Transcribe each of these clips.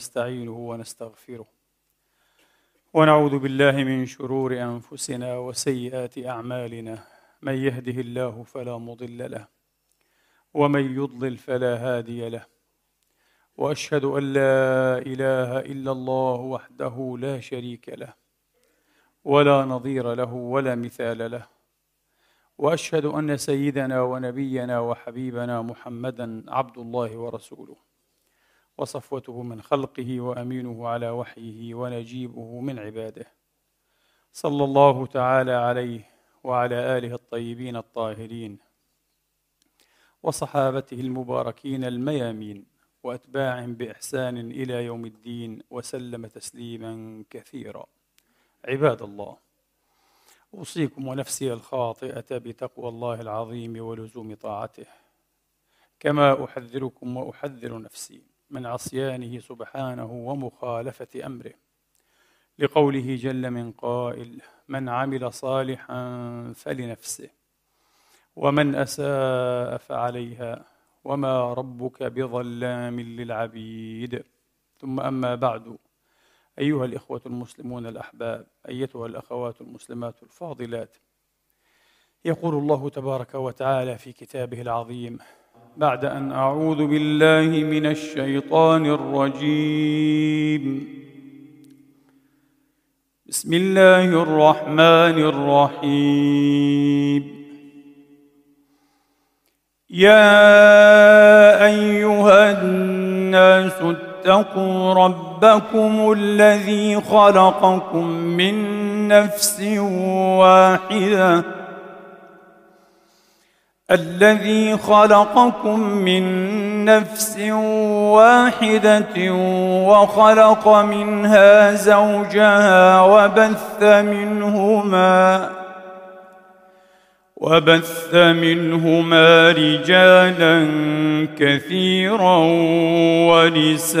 ونستعينه ونستغفره. ونعوذ بالله من شرور أنفسنا وسيئات أعمالنا. من يهده الله فلا مضل له ومن يضلل فلا هادي له. وأشهد أن لا إله إلا الله وحده لا شريك له ولا نظير له ولا مثال له. وأشهد أن سيدنا ونبينا وحبيبنا محمدا عبد الله ورسوله. وصفوته من خلقه وأمينه على وحيه ونجيبه من عباده. صلى الله تعالى عليه وعلى آله الطيبين الطاهرين وصحابته المباركين الميامين واتباعهم بإحسان إلى يوم الدين وسلم تسليما كثيرا. عباد الله أوصيكم ونفسي الخاطئة بتقوى الله العظيم ولزوم طاعته. كما أحذركم وأحذر نفسي. من عصيانه سبحانه ومخالفة أمره لقوله جل من قائل من عمل صالحا فلنفسه ومن أساء فعليها وما ربك بظلام للعبيد. ثم أما بعد أيها الإخوة المسلمون الأحباب أيتها الأخوات المسلمات الفاضلات يقول الله تبارك وتعالى في كتابه العظيم بعد أن أعوذ بالله من الشيطان الرجيم. بسم الله الرحمن الرحيم. يا أيها الناس اتقوا ربكم الذي خلقكم من نفس واحدة الذي خلقكم من نفس واحدة وخلق منها زوجها وبث منهما وبث منهما رجالا كثيرا ونساء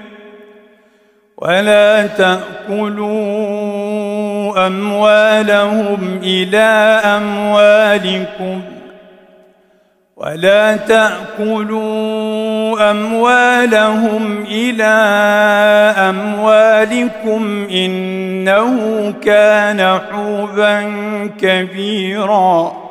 ولا تأكلوا أموالهم إلى أموالكم ولا تأكلوا أموالهم إلى أموالكم إنه كان حوبا كبيرا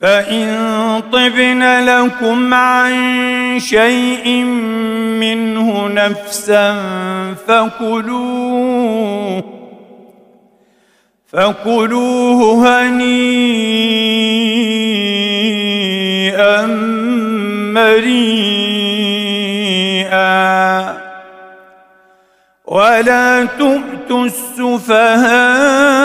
فإن طبن لكم عن شيء منه نفسا فكلوه فكلوه هنيئا مريئا. ولا تؤتوا السفهاء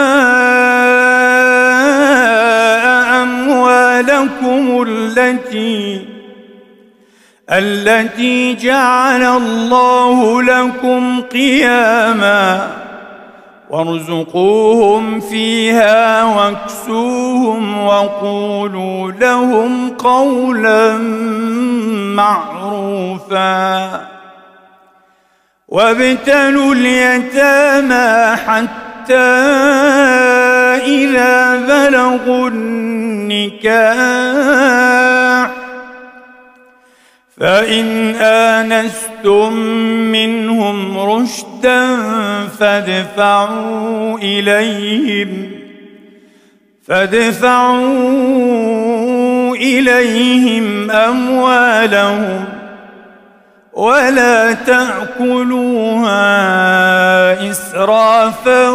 اموالكم التي التي جعل الله لكم قياما وارزقوهم فيها واكسوهم وقولوا لهم قولا معروفا وابتلوا اليتامى حتى إذا بلغوا النكاح فإن آنستم منهم رشدا فادفعوا إليهم فادفعوا إليهم أموالهم ولا تأكلوها إسرافا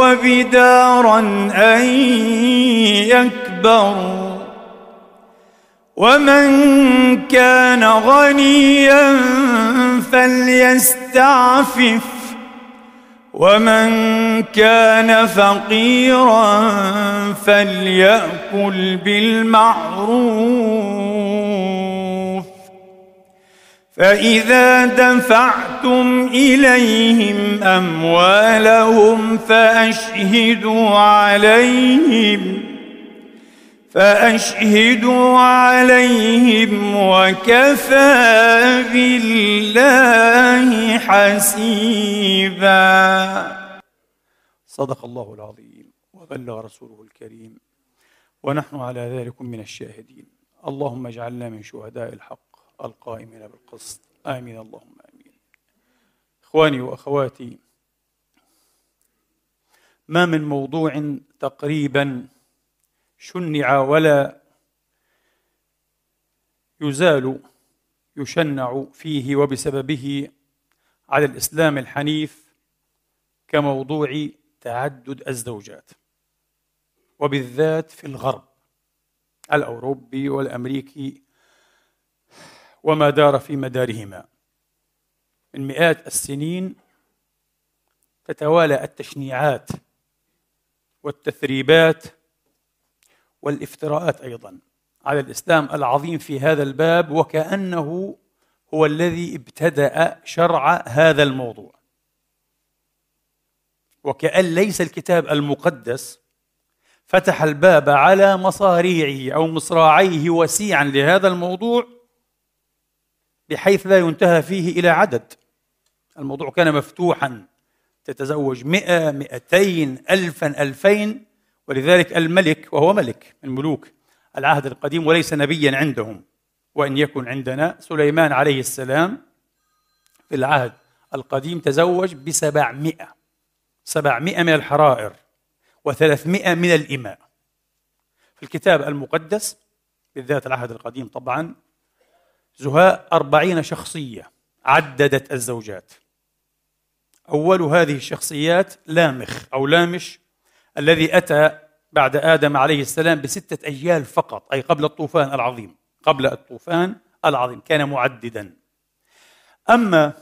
وبدارا أن يكبروا. ومن كان غنيا فليستعفف. ومن كان فقيرا فليأكل بالمعروف. فإذا دفعتم إليهم أموالهم فأشهدوا عليهم فأشهدوا عليهم وكفى بالله حسيبا. صدق الله العظيم وبلغ رسوله الكريم. ونحن على ذلك من الشاهدين. اللهم اجعلنا من شهداء الحق. القائمين بالقسط. آمين. اللهم آمين. إخواني وأخواتي ما من موضوع تقريبا شنع ولا يزال يشنع فيه وبسببه على الإسلام الحنيف كموضوع تعدد الزوجات وبالذات في الغرب الأوروبي والأمريكي وما دار في مدارهما. من مئات السنين تتوالى التشنيعات والتثريبات والافتراءات أيضا على الإسلام العظيم في هذا الباب وكأنه هو الذي ابتدأ شرع هذا الموضوع. وكأن ليس الكتاب المقدس فتح الباب على مصاريعه أو مصراعيه وسيعا لهذا الموضوع بحيث لا ينتهى فيه إلى عدد. الموضوع كان مفتوحا. تتزوج مئة مئتين ألفا ألفين. ولذلك الملك وهو ملك من ملوك العهد القديم وليس نبيا عندهم. وإن يكن عندنا سليمان عليه السلام في العهد القديم تزوج بسبعمائة سبعمائة من الحرائر وثلاثمائة من الإماء. في الكتاب المقدس بالذات العهد القديم طبعا زهاء أربعين شخصية عددت الزوجات. أول هذه الشخصيات لامخ أو لامش الذي أتى بعد آدم عليه السلام بستة أجيال فقط أي قبل الطوفان العظيم قبل الطوفان العظيم كان معددا. أما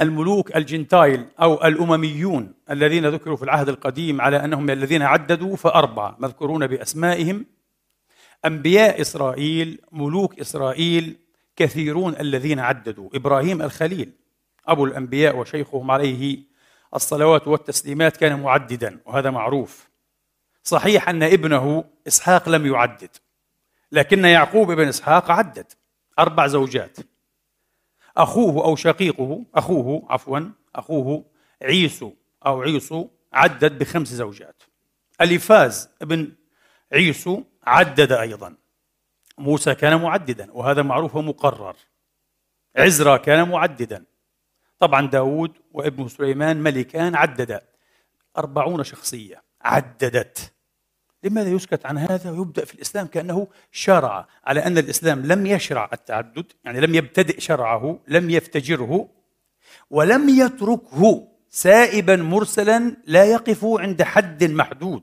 الملوك الجنتايل أو الأمميون الذين ذكروا في العهد القديم على أنهم الذين عددوا فأربعة مذكورون بأسمائهم. أنبياء إسرائيل ملوك إسرائيل كثيرون الذين عددوا. إبراهيم الخليل أبو الأنبياء وشيخهم عليه الصلوات والتسليمات كان معددا وهذا معروف. صحيح أن ابنه إسحاق لم يعدد لكن يعقوب ابن إسحاق عدد أربع زوجات. أخوه أو شقيقه أخوه عفوا أخوه عيسو أو عيسو عدد بخمس زوجات. أليفاز ابن عيسو عدد أيضا. موسى كان معددا وهذا معروف ومقرر. عزرا كان معددا. طبعا داود وابن سليمان ملكان عددا. أربعون شخصية عددت. لماذا يسكت عن هذا ويبدأ في الإسلام كأنه شرع؟ على أن الإسلام لم يشرع التعدد يعني لم يبتدئ شرعه لم يفتجره ولم يتركه سائبا مرسلا لا يقف عند حد محدود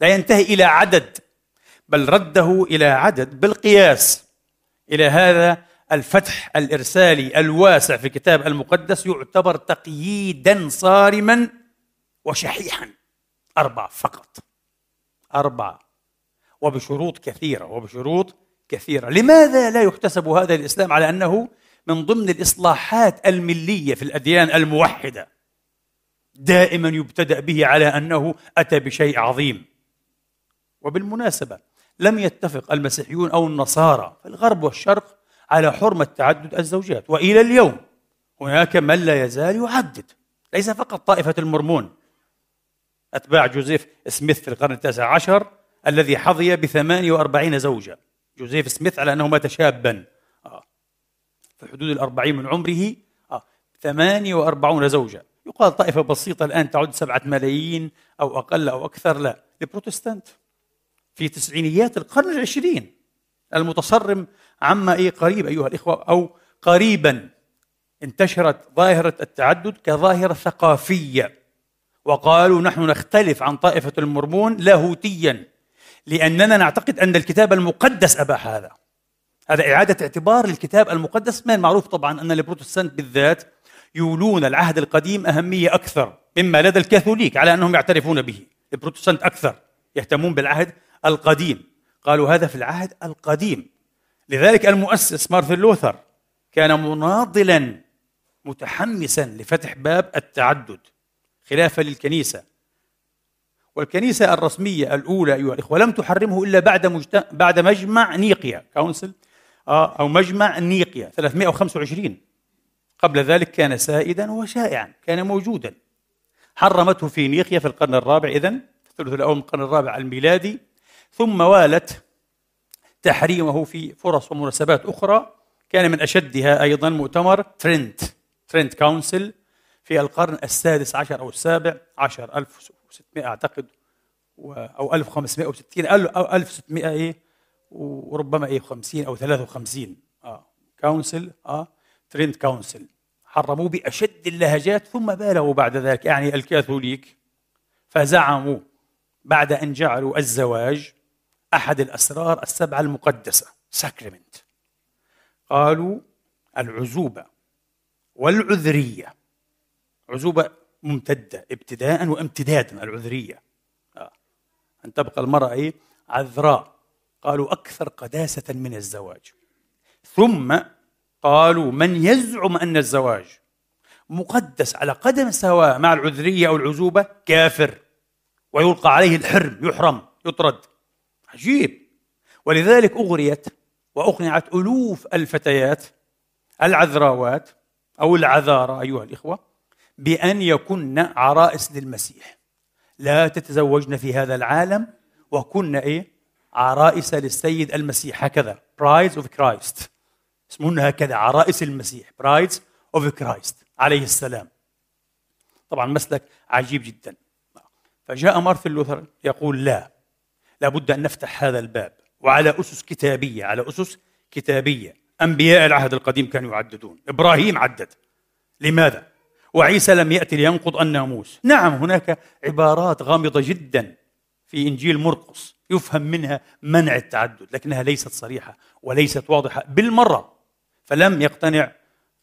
لا ينتهي إلى عدد. بل رده إلى عدد بالقياس إلى هذا الفتح الإرسالي الواسع في الكتاب المقدس يعتبر تقييدا صارما وشحيحا أربعة فقط. أربعة. وبشروط كثيرة وبشروط كثيرة. لماذا لا يحتسب هذا الإسلام على أنه من ضمن الإصلاحات الملية في الأديان الموحدة؟ دائما يبتدأ به على أنه أتى بشيء عظيم. وبالمناسبة لم يتفق المسيحيون أو النصارى في الغرب والشرق على حرمة تعدد الزوجات. وإلى اليوم هناك من لا يزال يعدد ليس فقط طائفة المرمون. أتباع جوزيف سميث في القرن التاسع عشر الذي حظي ب 48 زوجة. جوزيف سميث على أنه مات شابا. آه. في حدود الأربعين من عمره آه. 48 زوجة. يقال طائفة بسيطة الآن تعد سبعة ملايين أو أقل أو أكثر. لا البروتستانت في تسعينيات القرن العشرين المتصرم عما إيه قريب أيها الإخوة أو قريبا انتشرت ظاهرة التعدد كظاهرة ثقافية. وقالوا نحن نختلف عن طائفة المرمون لاهوتيا لأننا نعتقد أن الكتاب المقدس أباح هذا. هذا إعادة اعتبار للكتاب المقدس من المعروف طبعا أن البروتستانت بالذات يولون العهد القديم أهمية أكثر مما لدى الكاثوليك على أنهم يعترفون به. البروتستانت أكثر يهتمون بالعهد القديم. قالوا هذا في العهد القديم. لذلك المؤسس مارتن لوثر كان مناضلا متحمسا لفتح باب التعدد خلافا للكنيسة. والكنيسة الرسمية الأولى أيها الإخوة لم تحرمه إلا بعد مجت... بعد مجمع نيقيا Council آه، أو مجمع نيقيا 325 قبل ذلك كان سائدا وشائعا كان موجودا. حرمته في نيقيا في القرن الرابع. في الثلث الأول من القرن الرابع الميلادي ثم والت تحريمه في فرص ومناسبات أخرى. كان من أشدها أيضا مؤتمر ترنت Trent Council في القرن السادس عشر أو السابع عشر 1600 أعتقد أو 1560 أو 1600 إيه؟ وربما إيه 50 أو 53 آه Council آه Trent Council. حرموه بأشد اللهجات ثم بالغوا بعد ذلك يعني الكاثوليك فزعموا بعد أن جعلوا الزواج أحد الأسرار السبعة المقدسة sacrament. قالوا العزوبة والعذرية. عزوبة ممتدة ابتداء وامتدادا العذرية. آه. أن تبقى المرأة إيه؟ عذراء. قالوا أكثر قداسة من الزواج. ثم قالوا من يزعم أن الزواج مقدس على قدم سواء مع العذرية أو العزوبة؟ كافر. ويلقى عليه الحرم يحرم يطرد. عجيب. ولذلك أغريت وأقنعت ألوف الفتيات العذراوات أو العذارى أيها الإخوة بأن يكن عرائس للمسيح. لا تتزوجن في هذا العالم وكن إيه؟ عرائس للسيد المسيح. هكذا. Brides of Christ اسمهن هكذا عرائس المسيح Brides of Christ عليه السلام. طبعا مسلك عجيب جدا. فجاء مارتن لوثر يقول لا. لابد أن نفتح هذا الباب. وعلى أسس كتابية على أسس كتابية. أنبياء العهد القديم كانوا يعددون. إبراهيم عدد. لماذا؟ وعيسى لم يأتي لينقض الناموس نعم هناك عبارات غامضة جدا في إنجيل مرقس يفهم منها منع التعدد لكنها ليست صريحة وليست واضحة بالمرة. فلم يقتنع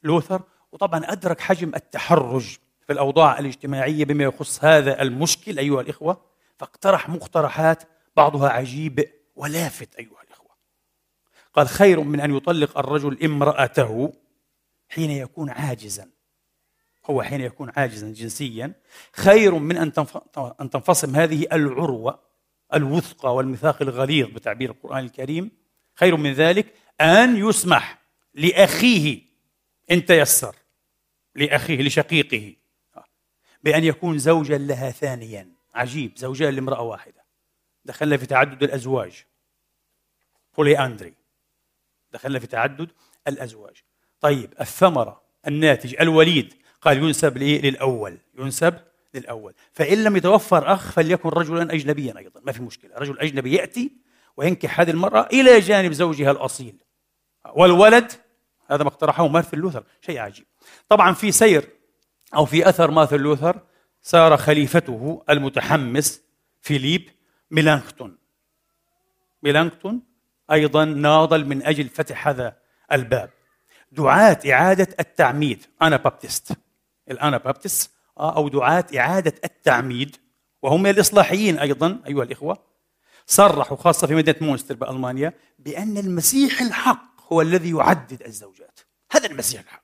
لوثر وطبعا أدرك حجم التحرج في الأوضاع الاجتماعية بما يخص هذا المشكل أيها الإخوة. فاقترح مقترحات بعضها عجيب ولافت أيها الإخوة. قال خير من أن يطلق الرجل امرأته حين يكون عاجزا. هو حين يكون عاجزا جنسيا. خير من أن أن تنفصم هذه العروة الوثقه والميثاق الغليظ بتعبير القرآن الكريم. خير من ذلك أن يسمح لأخيه إن تيسر لأخيه لشقيقه بأن يكون زوجا لها ثانيا. عجيب زوجان لامرأة واحدة. دخلنا في تعدد الأزواج. بولي اندري دخلنا في تعدد الأزواج. طيب الثمرة الناتج الوليد قال ينسب للأول. ينسب للأول. فإن لم يتوفر أخ فليكن رجلا أجنبيا أيضا. ما في مشكلة. رجل أجنبي يأتي وينكح هذه المرأة إلى جانب زوجها الأصيل. والولد هذا ما اقترحه مارثن لوثر. شيء عجيب. طبعا في سير أو في أثر مارثن لوثر سار خليفته المتحمس فيليب ميلانكتون. ميلانكتون أيضا ناضل من أجل فتح هذا الباب. دعاة إعادة التعميد. Anabaptist. ال Anabaptists آه، أو دعاة إعادة التعميد. وهم الإصلاحيين أيضا أيها الإخوة. صرحوا خاصة في مدينة مونستر بألمانيا بأن المسيح الحق هو الذي يعدد الزوجات. هذا المسيح الحق.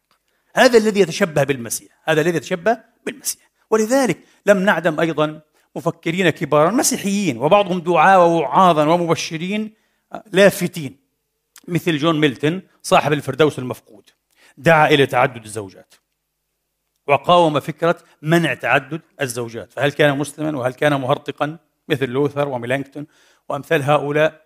هذا الذي يتشبه بالمسيح. هذا الذي يتشبه بالمسيح. ولذلك لم نعدم أيضا مفكرين كبارا مسيحيين وبعضهم دعاة ووعاظا ومبشرين لافتين. مثل جون ميلتون صاحب الفردوس المفقود دعا إلى تعدد الزوجات وقاوم فكرة منع تعدد الزوجات. فهل كان مسلما وهل كان مهرطقا؟ مثل لوثر وميلانكتون وأمثال هؤلاء.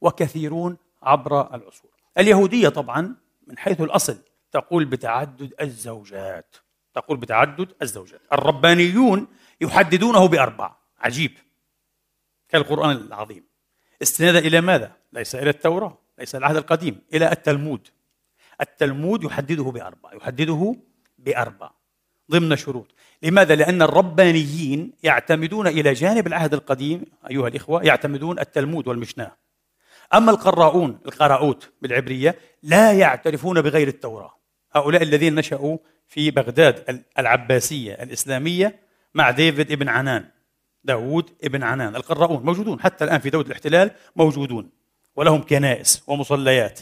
وكثيرون عبر العصور. اليهودية طبعا من حيث الأصل تقول بتعدد الزوجات. تقول بتعدد الزوجات. الربانيون يحددونه بأربع. عجيب. كالقرآن العظيم. استنادا إلى ماذا؟ ليس إلى التوراة ليس العهد القديم إلى التلمود. التلمود يحدده بأربع يحدده بأربع. ضمن شروط. لماذا؟ لأن الربانيين يعتمدون إلى جانب العهد القديم أيها الإخوة يعتمدون التلمود والمشناة. أما القراؤون القراؤوت بالعبرية لا يعترفون بغير التوراة. هؤلاء الذين نشأوا في بغداد العباسية الإسلامية مع ديفيد ابن عنان داوود ابن عنان القراؤون موجودون حتى الآن في دولة الاحتلال موجودون ولهم كنائس ومصليات.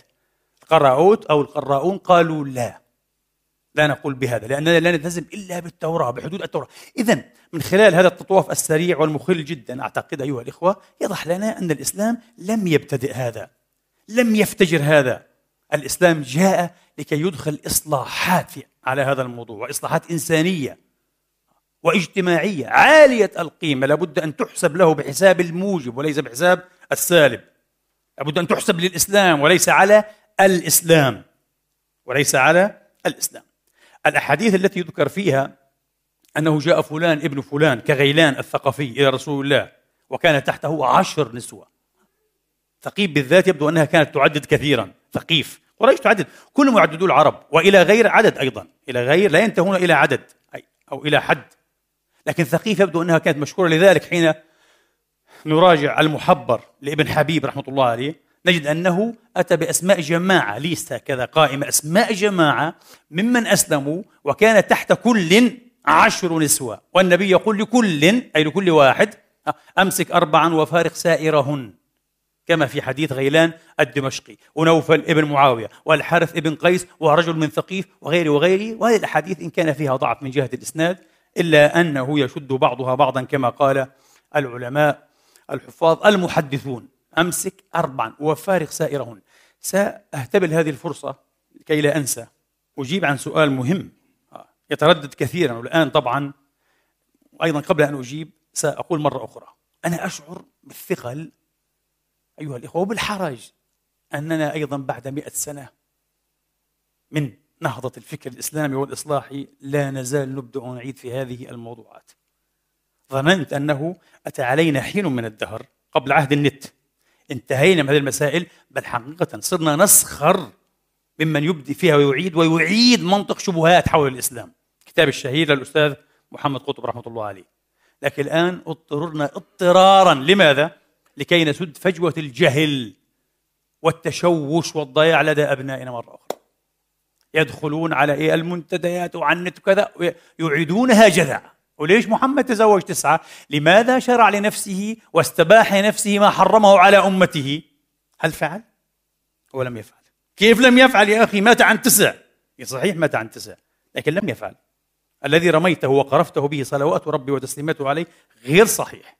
القراؤوت أو القراؤون قالوا لا لا نقول بهذا لأننا لا نلتزم إلا بالتوراة بحدود التوراة. إذا من خلال هذا التطواف السريع والمخل جدا أعتقد أيها الإخوة يضح لنا أن الإسلام لم يبتدئ هذا لم يفتجر هذا. الإسلام جاء لكي يدخل إصلاحات على هذا الموضوع. وإصلاحات إنسانية واجتماعية عالية القيمة. لابد أن تحسب له بحساب الموجب وليس بحساب السالب. لابد أن تحسب للإسلام وليس على الإسلام. وليس على الإسلام. الأحاديث التي يذكر فيها أنه جاء فلان ابن فلان كغيلان الثقفي إلى رسول الله وكان تحته عشر نسوة. ثقيف بالذات يبدو أنها كانت تعدد كثيرا. ثقيف. قريش تعدد كلهم يعددوا العرب وإلى غير عدد أيضا. إلى غير لا ينتهون إلى عدد أو إلى حد. لكن ثقيف يبدو أنها كانت مشهورة لذلك حين نراجع المحبر لابن حبيب رحمة الله عليه نجد أنه أتى بأسماء جماعة. ليست كذا قائمة. أسماء جماعة ممن أسلموا وكان تحت كل عشر نسوة. والنبي يقول لكل أي لكل واحد أمسك أربعا وفارق سائرهن. كما في حديث غيلان الدمشقي ونوفل ابن معاوية والحارث ابن قيس ورجل من ثقيف وغيره وغيره وهذه الأحاديث إن كان فيها ضعف من جهة الإسناد إلا أنه يشد بعضها بعضا كما قال العلماء الحفاظ المحدثون. أمسك أربعا وفارق سائرهن. سأهتبل هذه الفرصة كي لا أنسى. أجيب عن سؤال مهم يتردد كثيرا والآن طبعا أيضا قبل أن أجيب سأقول مرة أخرى. أنا أشعر بالثقل أيها الإخوة وبالحرج أننا أيضا بعد مئة سنة من نهضة الفكر الإسلامي والإصلاحي لا نزال نبدأ ونعيد في هذه الموضوعات. ظننت أنه أتى علينا حين من الدهر قبل عهد النت. انتهينا من هذه المسائل بل حقيقة صرنا نسخر ممن يبدي فيها ويعيد ويعيد منطق شبهات حول الإسلام. كتاب الشهير للأستاذ محمد قطب رحمة الله عليه. لكن الآن اضطررنا اضطرارا. لماذا؟ لكي نسد فجوة الجهل والتشوش والضياع لدى أبنائنا مرة أخرى. يدخلون على إيه؟ المنتديات وعن النت وكذا يعيدونها جذع. وليش محمد تزوج تسعة؟ لماذا شرع لنفسه واستباح لنفسه ما حرمه على أمته؟ هل فعل ولم يفعل؟ كيف لم يفعل يا أخي؟ مات عن تسع. صحيح مات عن تسع لكن لم يفعل. الذي رميته وقرفته به صلوات ربي وتسليماته عليه غير صحيح.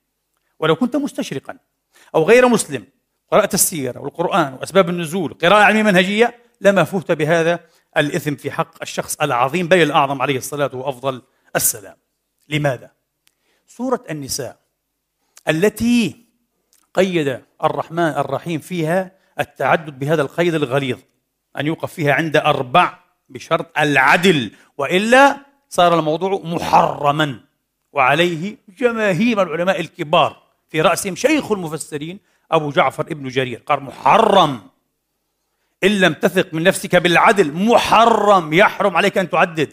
ولو كنت مستشرقا أو غير مسلم قرأت السيرة والقرآن وأسباب النزول قراءة علمية منهجية لما فهت بهذا الإثم في حق الشخص العظيم بل الأعظم عليه الصلاة وأفضل السلام لماذا؟ سورة النساء التي قيد الرحمن الرحيم فيها التعدد بهذا القيد الغليظ أن يوقف فيها عند أربع بشرط العدل وإلا صار الموضوع محرما وعليه جماهير العلماء الكبار في رأسهم شيخ المفسرين أبو جعفر ابن جرير. قال محرم. إن لم تثق من نفسك بالعدل محرم. يحرم عليك أن تعدد.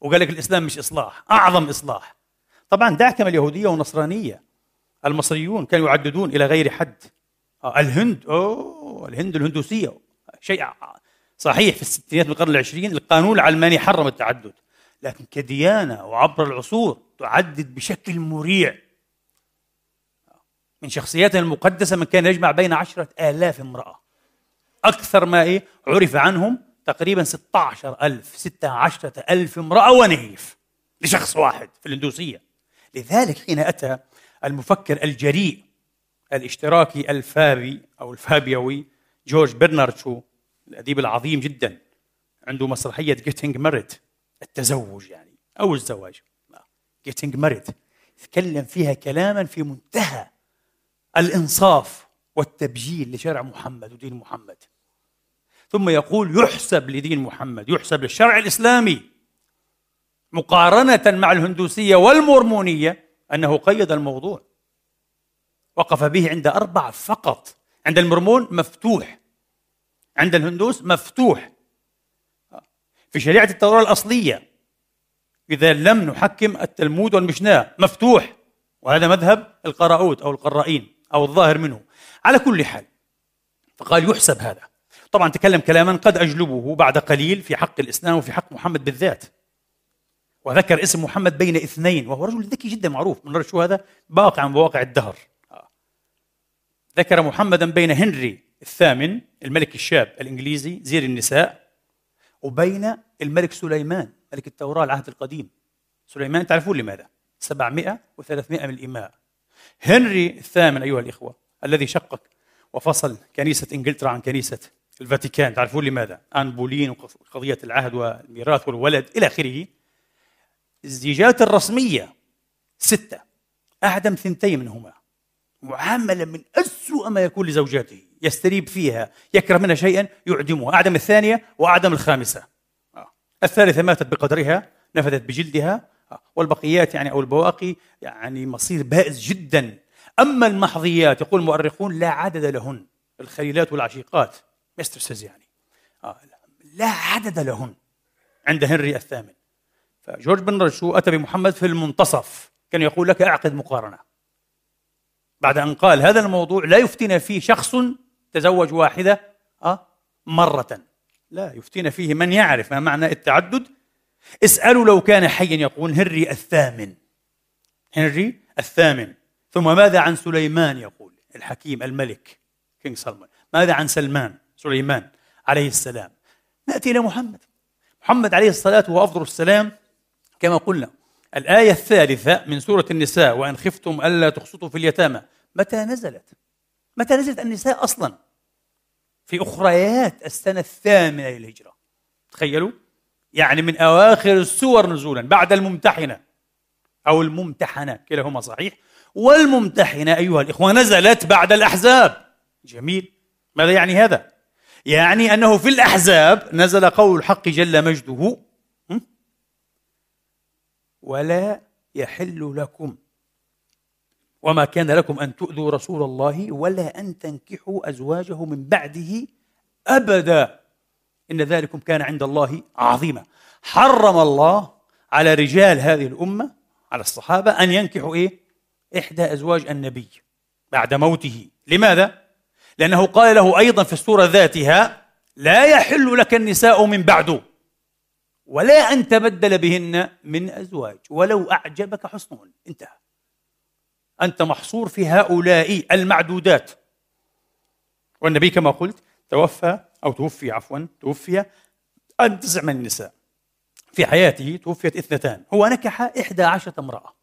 وقال لك الإسلام مش إصلاح. أعظم إصلاح. طبعا دعك من اليهودية والنصرانية المصريون كانوا يعددون إلى غير حد. آه الهند. أوه الهند الهندوسية. شيء صحيح في الستينات من القرن العشرين القانون العلماني حرم التعدد. لكن كديانة وعبر العصور تعدد بشكل مريع. من شخصياتها المقدسة من كان يجمع بين عشرة آلاف امرأة. أكثر ما إيه؟ عرف عنهم تقريبا 16 ألف 16 ألف امرأة ونهيف لشخص واحد في الهندوسية لذلك حين أتى المفكر الجريء الاشتراكي الفابي أو الفابيوي جورج برنارد شو الأديب العظيم جدا عنده مسرحية Getting Married التزوج يعني أو الزواج. Getting Married تكلم فيها كلاما في منتهى الإنصاف والتبجيل لشرع محمد ودين محمد. ثم يقول يحسب لدين محمد يحسب للشرع الإسلامي مقارنة مع الهندوسية والمورمونية أنه قيد الموضوع. وقف به عند أربع فقط. عند المرمون مفتوح. عند الهندوس مفتوح. في شريعة التوراة الأصلية إذا لم نحكم التلمود والمشناه مفتوح. وهذا مذهب القراؤوت أو القرائين. أو الظاهر منه. على كل حال فقال يحسب هذا. طبعا تكلم كلاما قد أجلبه بعد قليل في حق الإسلام وفي حق محمد بالذات. وذكر اسم محمد بين اثنين وهو رجل ذكي جدا معروف. من شو هذا؟ واقع من مواقع الدهر ذكر محمدا بين هنري الثامن الملك الشاب الإنجليزي زير النساء وبين الملك سليمان ملك التوراة العهد القديم. سليمان تعرفون لماذا؟ 700 و300 من الإماء هنري الثامن أيها الإخوة الذي شقق وفصل كنيسة إنجلترا عن كنيسة الفاتيكان. تعرفون لماذا؟ آن بولين وقضية العهد والميراث والولد إلى آخره. الزيجات الرسمية ستة أعدم ثنتين منهما معاملة من أسوأ ما يكون لزوجاته. يستريب فيها يكره منها شيئا يعدمها. أعدم الثانية وأعدم الخامسة. آه. الثالثة ماتت بقدرها نفذت بجلدها. والبقيات يعني أو البواقي يعني مصير بائس جدا. أما المحظيات يقول المؤرخون لا عدد لهن. الخليلات والعشيقات. مسترسز يعني. آه. لا عدد لهن عند هنري الثامن. فجورج بن رشو أتى بمحمد في المنتصف. كان يقول لك أعقد مقارنة. بعد أن قال هذا الموضوع لا يفتينا فيه شخص تزوج واحدة أه مرة. لا يفتينا فيه من يعرف ما معنى التعدد اسألوا لو كان حيا يقول هنري الثامن. هنري الثامن. ثم ماذا عن سليمان؟ يقول الحكيم الملك كينج سلمان ماذا عن سلمان؟ سليمان عليه السلام. نأتي إلى محمد. محمد عليه الصلاة وأفضل السلام. كما قلنا الآية الثالثة من سورة النساء وإن خفتم ألا تقسطوا في اليتامى. متى نزلت؟ متى نزلت النساء أصلا؟ في أخريات السنة الثامنة للهجرة. تخيلوا؟ يعني من أواخر السور نزولا بعد الممتحنة. أو الممتحنة كلاهما صحيح. والممتحنة أيها الإخوة نزلت بعد الأحزاب. جميل. ماذا يعني هذا؟ يعني أنه في الأحزاب نزل قول الحق جل مجده ولا يحل لكم وما كان لكم أن تؤذوا رسول الله ولا أن تنكحوا أزواجه من بعده ابدا. إن ذلكم كان عند الله عظيما. حرم الله على رجال هذه الأمة على الصحابة أن ينكحوا إيه؟ إحدى أزواج النبي بعد موته. لماذا؟ لأنه قال له أيضا في السورة ذاتها لا يحل لك النساء من بعده ولا أن تبدل بهن من أزواج ولو أعجبك حسنهن. انتهى. أنت محصور في هؤلاء المعدودات. والنبي كما قلت توفى أو توفي عفوا توفي تسع من النساء. في حياته توفيت اثنتان. هو نكح إحدى عشرة امرأة.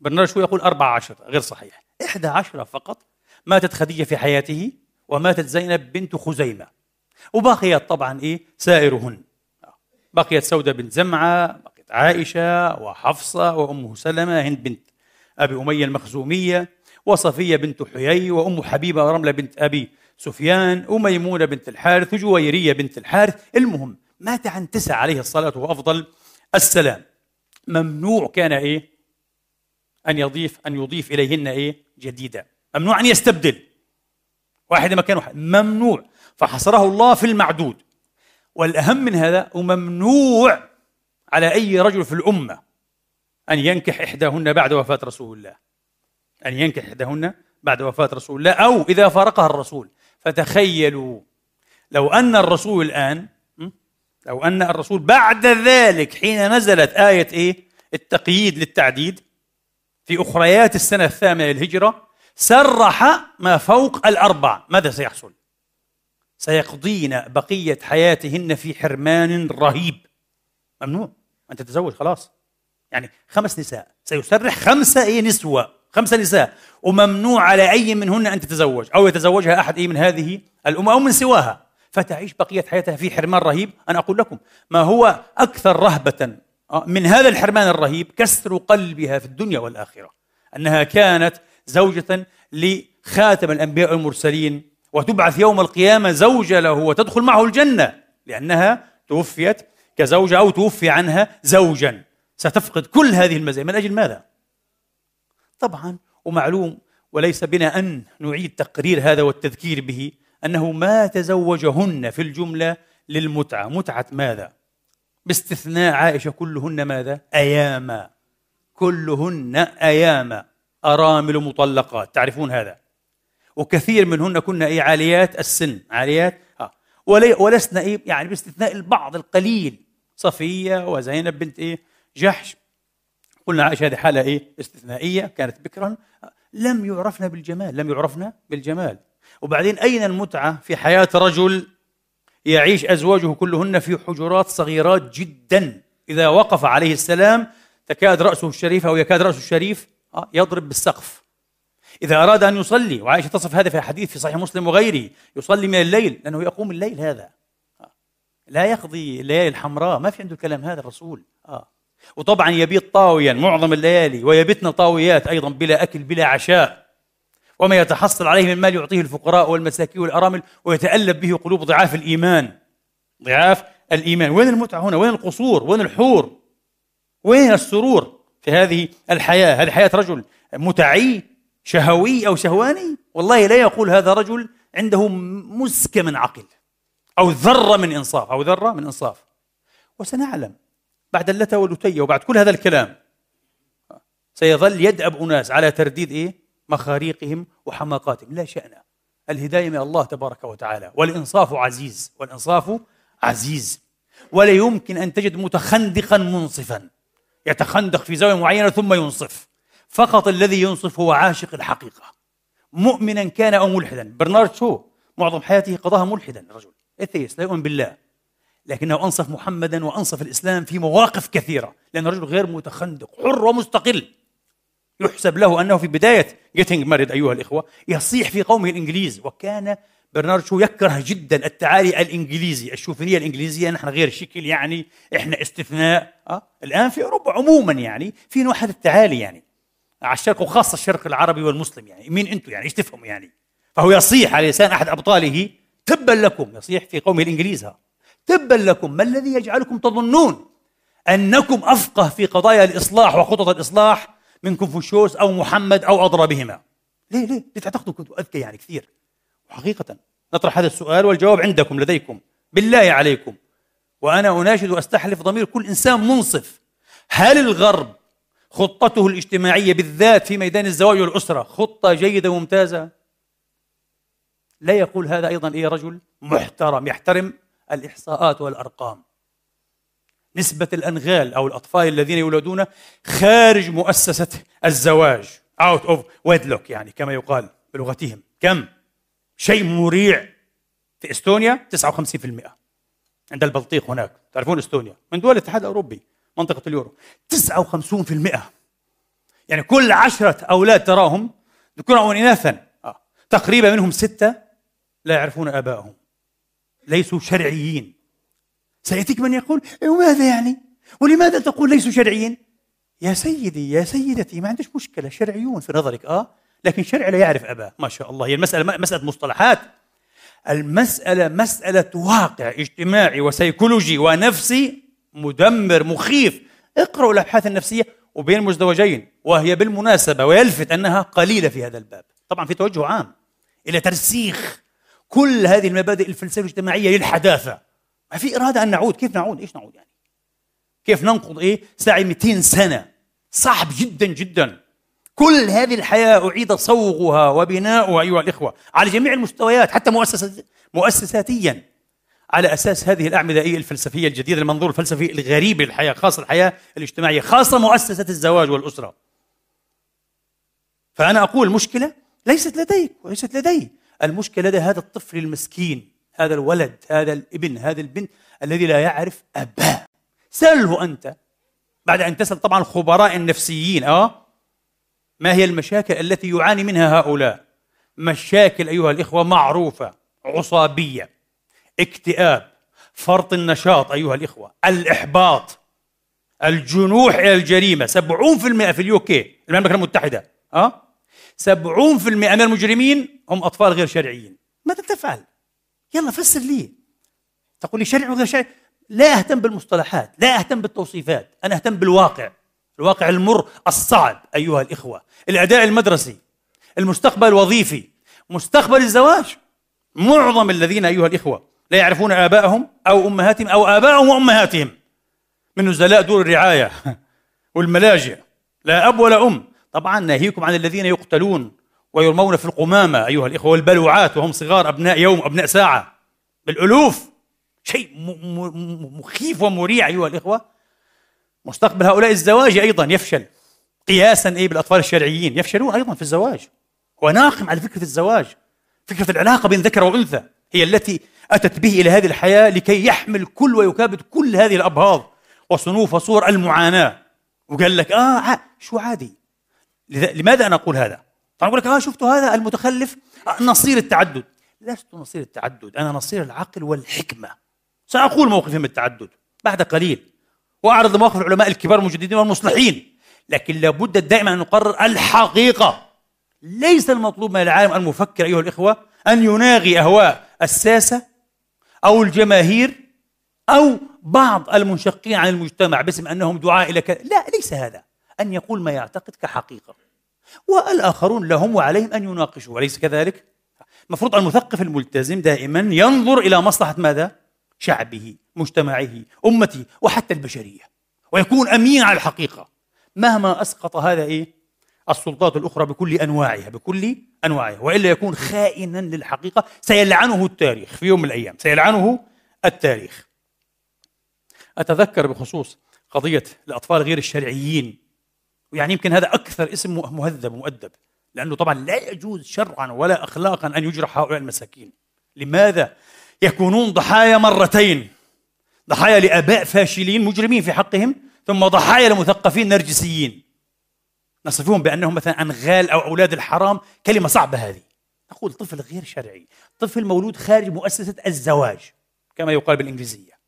برنارد شو يقول أربعة عشرة غير صحيح. إحدى عشرة فقط. ماتت خديجة في حياته وماتت زينب بنت خزيمة. وبقيت طبعا إيه؟ سائرهن. بقيت سودة بنت زمعة بقيت عائشة وحفصة وأم سلمة هند بنت أبي أمية المخزومية وصفية بنت حيي وأم حبيبة ورملة بنت أبي سفيان وميمونة بنت الحارث وجويرية بنت الحارث. المهم مات عن تسع عليه الصلاة وأفضل السلام. ممنوع كان إيه؟ أن يضيف أن يضيف إليهن إيه؟ جديدة ممنوع أن يستبدل. واحد مكان واحد. ممنوع. فحصره الله في المعدود. والأهم من هذا وممنوع على أي رجل في الأمة أن ينكح إحداهن بعد وفاة رسول الله. أن ينكح إحداهن بعد وفاة رسول الله أو إذا فارقها الرسول. فتخيلوا لو أن الرسول الآن لو أن الرسول بعد ذلك حين نزلت آية إيه؟ التقييد للتعديد في أخريات السنة الثامنة للهجرة سرح ما فوق الأربع. ماذا سيحصل؟ سيقضين بقية حياتهن في حرمان رهيب. ممنوع. أن تتزوج خلاص. يعني خمس نساء. سيسرح خمسة إيه؟ نسوة. خمسة نساء وممنوع على أي منهن أن تتزوج أو يتزوجها أحد أي من هذه الأمة أو من سواها. فتعيش بقية حياتها في حرمان رهيب أنا أقول لكم. ما هو أكثر رهبة آه، من هذا الحرمان الرهيب كسر قلبها في الدنيا والآخرة؟ أنها كانت زوجة لخاتم الأنبياء والمرسلين وتبعث يوم القيامة زوجة له وتدخل معه الجنة لأنها توفيت كزوجة أو توفي عنها زوجا. ستفقد كل هذه المزايا. من أجل ماذا؟ طبعا ومعلوم وليس بنا أن نعيد تقرير هذا والتذكير به أنه ما تزوجهن في الجملة للمتعة. متعة ماذا؟ باستثناء عائشة كلهن ماذا؟ أياما. كلهن أياما. أرامل مطلقات. تعرفون هذا؟ وكثير منهن كنا إيه؟ عاليات السن. عاليات؟ آه. ولسنا إيه؟ يعني باستثناء البعض القليل. صفية وزينب بنت إيه؟ جحش. قلنا عائشة هذه حالة إيه؟ استثنائية كانت بكرا. لم يعرفنا بالجمال لم يعرفنا بالجمال. وبعدين أين المتعة في حياة رجل يعيش أزواجه كلهن في حجرات صغيرات جدا؟ إذا وقف عليه السلام تكاد رأسه الشريف أو يكاد رأسه الشريف آه، يضرب بالسقف. إذا أراد أن يصلي وعائشة تصف هذا في حديث في صحيح مسلم وغيره يصلي من الليل لأنه يقوم الليل هذا. آه. لا يقضي الليالي الحمراء ما في عنده كلام هذا الرسول. آه. وطبعا يبيت طاويا معظم الليالي ويبتن طاويات أيضا بلا أكل بلا عشاء. وما يتحصل عليه من مال يعطيه الفقراء والمساكين والأرامل ويتألب به قلوب ضعاف الإيمان. ضعاف الإيمان. وين المتعة هنا؟ وين القصور؟ وين الحور؟ وين السرور في هذه الحياة؟ هذه حياة رجل متعي شهوي أو شهواني؟ والله لا يقول هذا رجل عنده مسكة من عقل أو ذرة من إنصاف أو ذرة من إنصاف. وسنعلم بعد اللتا واللتية وبعد كل هذا الكلام سيظل يدأب أناس على ترديد إيه؟ مخاريقهم وحماقاتهم. لا شأن. الهداية من الله تبارك وتعالى والإنصاف عزيز والإنصاف عزيز. ولا يمكن أن تجد متخندقا منصفا. يتخندق في زاوية معينة ثم ينصف. فقط الذي ينصف هو عاشق الحقيقة. مؤمنا كان أو ملحدا. برنارد شو؟ معظم حياته قضاها ملحدا الرجل أثيس لا يؤمن بالله. لكنه أنصف محمدا وأنصف الإسلام في مواقف كثيرة لأن الرجل غير متخندق حر ومستقل يحسب له أنه في بداية getting married أيها الإخوة يصيح في قومه الإنجليز وكان برنارد شو يكره جدا التعالي الإنجليزي الشوفينية الإنجليزية نحن غير شكل يعني إحنا استثناء أه؟ الآن في أوروبا عموما يعني في نوع هذا التعالي يعني على الشرق وخاصة الشرق العربي والمسلم يعني مين أنتم يعني إيش تفهموا يعني فهو يصيح على لسان أحد أبطاله تبا لكم يصيح في قومه الإنجليز تبا لكم ما الذي يجعلكم تظنون أنكم أفقه في قضايا الإصلاح وخطط الإصلاح من كونفوشيوس أو محمد أو اضربهما ليه ليه؟ ليه تعتقدوا؟ كنتوا أذكى يعني كثير. وحقيقة نطرح هذا السؤال والجواب عندكم لديكم. بالله عليكم. وأنا أناشد وأستحلف ضمير كل إنسان منصف. هل الغرب خطته الاجتماعية بالذات في ميدان الزواج والأسرة خطة جيدة وممتازة؟ لا يقول هذا أيضا اي رجل؟ محترم يحترم الإحصاءات والأرقام. نسبة الأنغال أو الأطفال الذين يولدون خارج مؤسسة الزواج out of wedlock يعني كما يقال بلغتهم. كم؟ شيء مريع. في إستونيا 59% عند البلطيق هناك. تعرفون إستونيا؟ من دول الاتحاد الأوروبي منطقة اليورو. 59% يعني كل عشرة أولاد تراهم ذكورا أو إناثا آه. تقريبا منهم ستة لا يعرفون آبائهم ليسوا شرعيين. سيأتيك من يقول إيه، وماذا يعني؟ ولماذا تقول ليسوا شرعيين؟ يا سيدي يا سيدتي ما عندش مشكلة شرعيون في نظرك آه لكن شرع لا يعرف أباه. ما شاء الله هي المسألة مسألة مصطلحات. المسألة مسألة واقع اجتماعي وسيكولوجي ونفسي مدمر مخيف. اقرأوا الأبحاث النفسية وبين المزدوجين وهي بالمناسبة ويلفت أنها قليلة في هذا الباب. طبعا في توجه عام إلى ترسيخ كل هذه المبادئ الفلسفية الاجتماعية للحداثة. ما في إرادة أن نعود. كيف نعود؟ إيش نعود يعني؟ كيف ننقض إيه؟ ساعة 200 سنة. صعب جدا جدا. كل هذه الحياة أعيد صوغها وبناؤها أيها الإخوة على جميع المستويات حتى مؤسسة مؤسساتيا. على أساس هذه الأعمدة الفلسفية الجديدة المنظور الفلسفي الغريب للحياة خاصة الحياة الاجتماعية خاصة مؤسسة الزواج والأسرة. فأنا أقول المشكلة ليست لديك وليست لدي. المشكلة لدى هذا الطفل المسكين هذا الولد هذا الابن هذا البنت الذي لا يعرف أباه. سله أنت بعد أن تسأل طبعا خبراء النفسيين أه؟ ما هي المشاكل التي يعاني منها هؤلاء؟ مشاكل أيها الإخوة معروفة عصابية اكتئاب فرط النشاط أيها الإخوة الإحباط الجنوح إلى الجريمة. 70% في اليوكي المملكة المتحدة أه؟ 70% من المجرمين هم أطفال غير شرعيين. ماذا تفعل؟ يلا فسر لي. تقول لي شرع وغير شرع لا أهتم بالمصطلحات لا أهتم بالتوصيفات أنا أهتم بالواقع. الواقع المر الصعب أيها الإخوة. الأداء المدرسي المستقبل الوظيفي مستقبل الزواج. معظم الذين أيها الإخوة لا يعرفون آبائهم أو أمهاتهم أو آبائهم وأمهاتهم. من نزلاء دور الرعاية والملاجئ. لا أب ولا أم. طبعا ناهيكم عن الذين يقتلون ويرمون في القمامة أيها الإخوة والبلوعات وهم صغار أبناء يوم أبناء ساعة. بالألوف! شيء مخيف ومريع أيها الإخوة. مستقبل هؤلاء الزواج أيضا يفشل. قياسا إيه بالأطفال الشرعيين. يفشلون أيضا في الزواج. وناقم على فكرة الزواج. فكرة العلاقة بين ذكر وأنثى هي التي أتت به إلى هذه الحياة لكي يحمل كل ويكابد كل هذه الأبهاض وصنوف وصور المعاناة. وقال لك آه شو عادي؟ لماذا أنا أقول هذا؟ طبعا أقول لك آه شفتوا هذا المتخلف؟ آه نصير التعدد. لست نصير التعدد أنا نصير العقل والحكمة. سأقول موقفي من التعدد بعد قليل وأعرض مواقف العلماء الكبار المجددين والمصلحين لكن لابد دائما أن نقرر الحقيقة. ليس المطلوب من العالم المفكر أيها الإخوة أن يناغي أهواء الساسة أو الجماهير أو بعض المنشقين عن المجتمع باسم أنهم دعاء إلى كذا لا ليس هذا. أن يقول ما يعتقد كحقيقة. والآخرون لهم وعليهم أن يناقشوا أليس كذلك؟ المفروض المثقف الملتزم دائما ينظر إلى مصلحة ماذا؟ شعبه مجتمعه أمته وحتى البشرية ويكون أمين على الحقيقة. مهما أسقط هذا إيه؟ السلطات الأخرى بكل أنواعها بكل أنواعها. وإلا يكون خائنا للحقيقة. سيلعنه التاريخ في يوم من الأيام. سيلعنه التاريخ. أتذكر بخصوص قضية الأطفال غير الشرعيين. ويعني يمكن هذا أكثر اسم مهذب مؤدب لأنه طبعا لا يجوز شرعا ولا أخلاقا أن يجرح هؤلاء المساكين. لماذا؟ يكونون ضحايا مرتين ضحايا لآباء فاشلين مجرمين في حقهم ثم ضحايا لمثقفين نرجسيين. نصفهم بأنهم مثلا أنغال أو أولاد الحرام. كلمة صعبة هذه. نقول طفل غير شرعي طفل مولود خارج مؤسسة الزواج كما يقال بالإنجليزية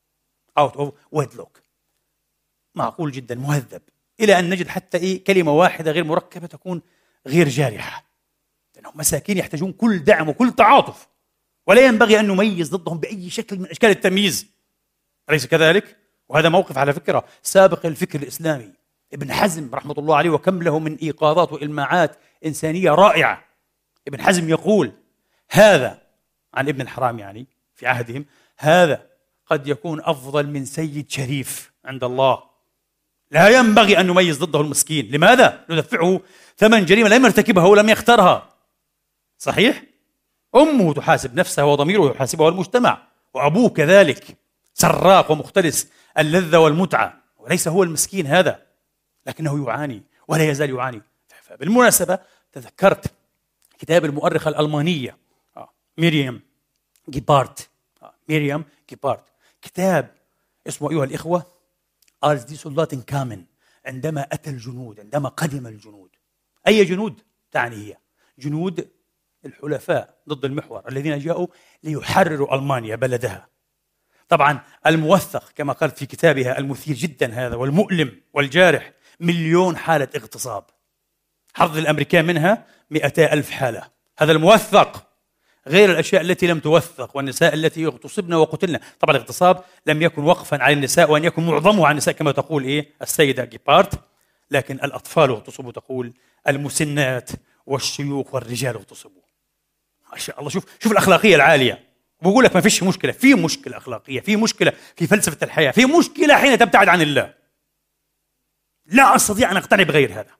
out of wedlock. معقول جدا مهذب. إلى أن نجد حتى إيه كلمة واحدة غير مركبة تكون غير جارحة. لأنهم مساكين يحتاجون كل دعم وكل تعاطف. ولا ينبغي أن نميز ضدهم بأي شكل من أشكال التمييز. أليس كذلك؟ وهذا موقف على فكرة سابق الفكر الإسلامي. ابن حزم رحمة الله عليه وكم له من إيقاظات وإلماعات إنسانية رائعة. ابن حزم يقول هذا عن ابن الحرام يعني في عهدهم هذا قد يكون أفضل من سيد شريف عند الله. لا ينبغي أن نميز ضده المسكين. لماذا؟ ندفعه ثمن جريمة لم يرتكبها ولم يخترها صحيح؟ أمه تحاسب نفسها وضميره يحاسبه المجتمع وأبوه كذلك سراق ومختلس اللذة والمتعة. وليس هو المسكين هذا لكنه يعاني ولا يزال يعاني. بالمناسبة تذكرت كتاب المؤرخة الألمانية آه، ميريام جيبارت. آه، ميريام جيبارت. كتاب اسمه أيها الإخوة أرز دي سولدات كامن عندما أتى الجنود عندما قدم الجنود. أي جنود؟ تعني هي. جنود الحلفاء ضد المحور الذين جاءوا ليحرروا ألمانيا بلدها. طبعا الموثق كما قالت في كتابها المثير جدا هذا والمؤلم والجارح مليون حالة اغتصاب. حظ الأمريكان منها مئتا ألف حالة. هذا الموثق غير الأشياء التي لم توثق والنساء التي اغتصبن وقتلن. طبعا الاغتصاب لم يكن وقفا على النساء وأن يكن معظمه على النساء كما تقول إيه السيدة جيبارت لكن الأطفال اغتصبوا تقول المسنات والشيوخ والرجال اغتصبوا. ما شاء الله. شوف شوف الأخلاقية العالية. بقول لك ما فيش مشكلة. في مشكلة أخلاقية في مشكلة في فلسفة الحياة في مشكلة حين تبتعد عن الله. لا أستطيع أن أقتنع بغير هذا.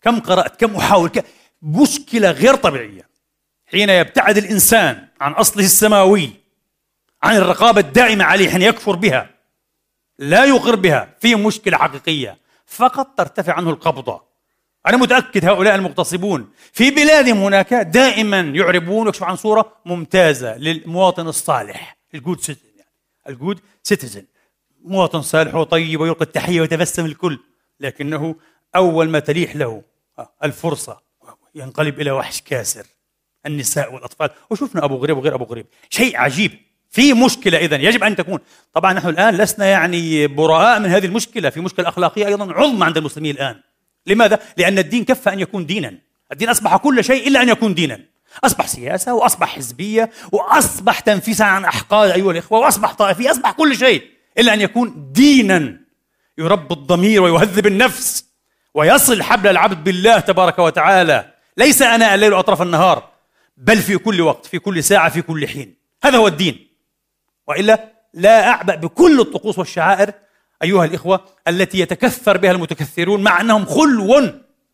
كم قرأت كم أحاول كم مشكلة غير طبيعية. حين يبتعد الإنسان عن أصله السماوي عن الرقابة الدائمة عليه حين يكفر بها لا يقر بها في مشكلة حقيقية فقط ترتفع عنه القبضة. أنا متأكد هؤلاء المغتصبون في بلادهم هناك دائما يعربون ويكشفوا عن صورة ممتازة للمواطن الصالح الجود سيتيزن الجود سيتيزن مواطن صالح وطيب ويلقي التحية ويتبسم الكل لكنه أول ما تليح له آه، الفرصة ينقلب إلى وحش كاسر. النساء والأطفال. وشفنا أبو غريب وغير أبو غريب. شيء عجيب. في مشكلة إذا يجب أن تكون. طبعا نحن الآن لسنا يعني براء من هذه المشكلة. في مشكلة أخلاقية أيضا عظمى عند المسلمين الآن. لماذا؟ لأن الدين كفى أن يكون دينا. الدين أصبح كل شيء إلا أن يكون دينا. أصبح سياسة وأصبح حزبية وأصبح تنفيسا عن أحقاد أيها الإخوة وأصبح طائفية. أصبح كل شيء إلا أن يكون دينا. يربي الضمير ويهذب النفس ويصل حبل العبد بالله تبارك وتعالى. ليس أناء الليل وأطراف النهار. بل في كل وقت في كل ساعة في كل حين. هذا هو الدين. وإلا لا أعبأ بكل الطقوس والشعائر أيها الإخوة التي يتكثر بها المتكثرون مع أنهم خلو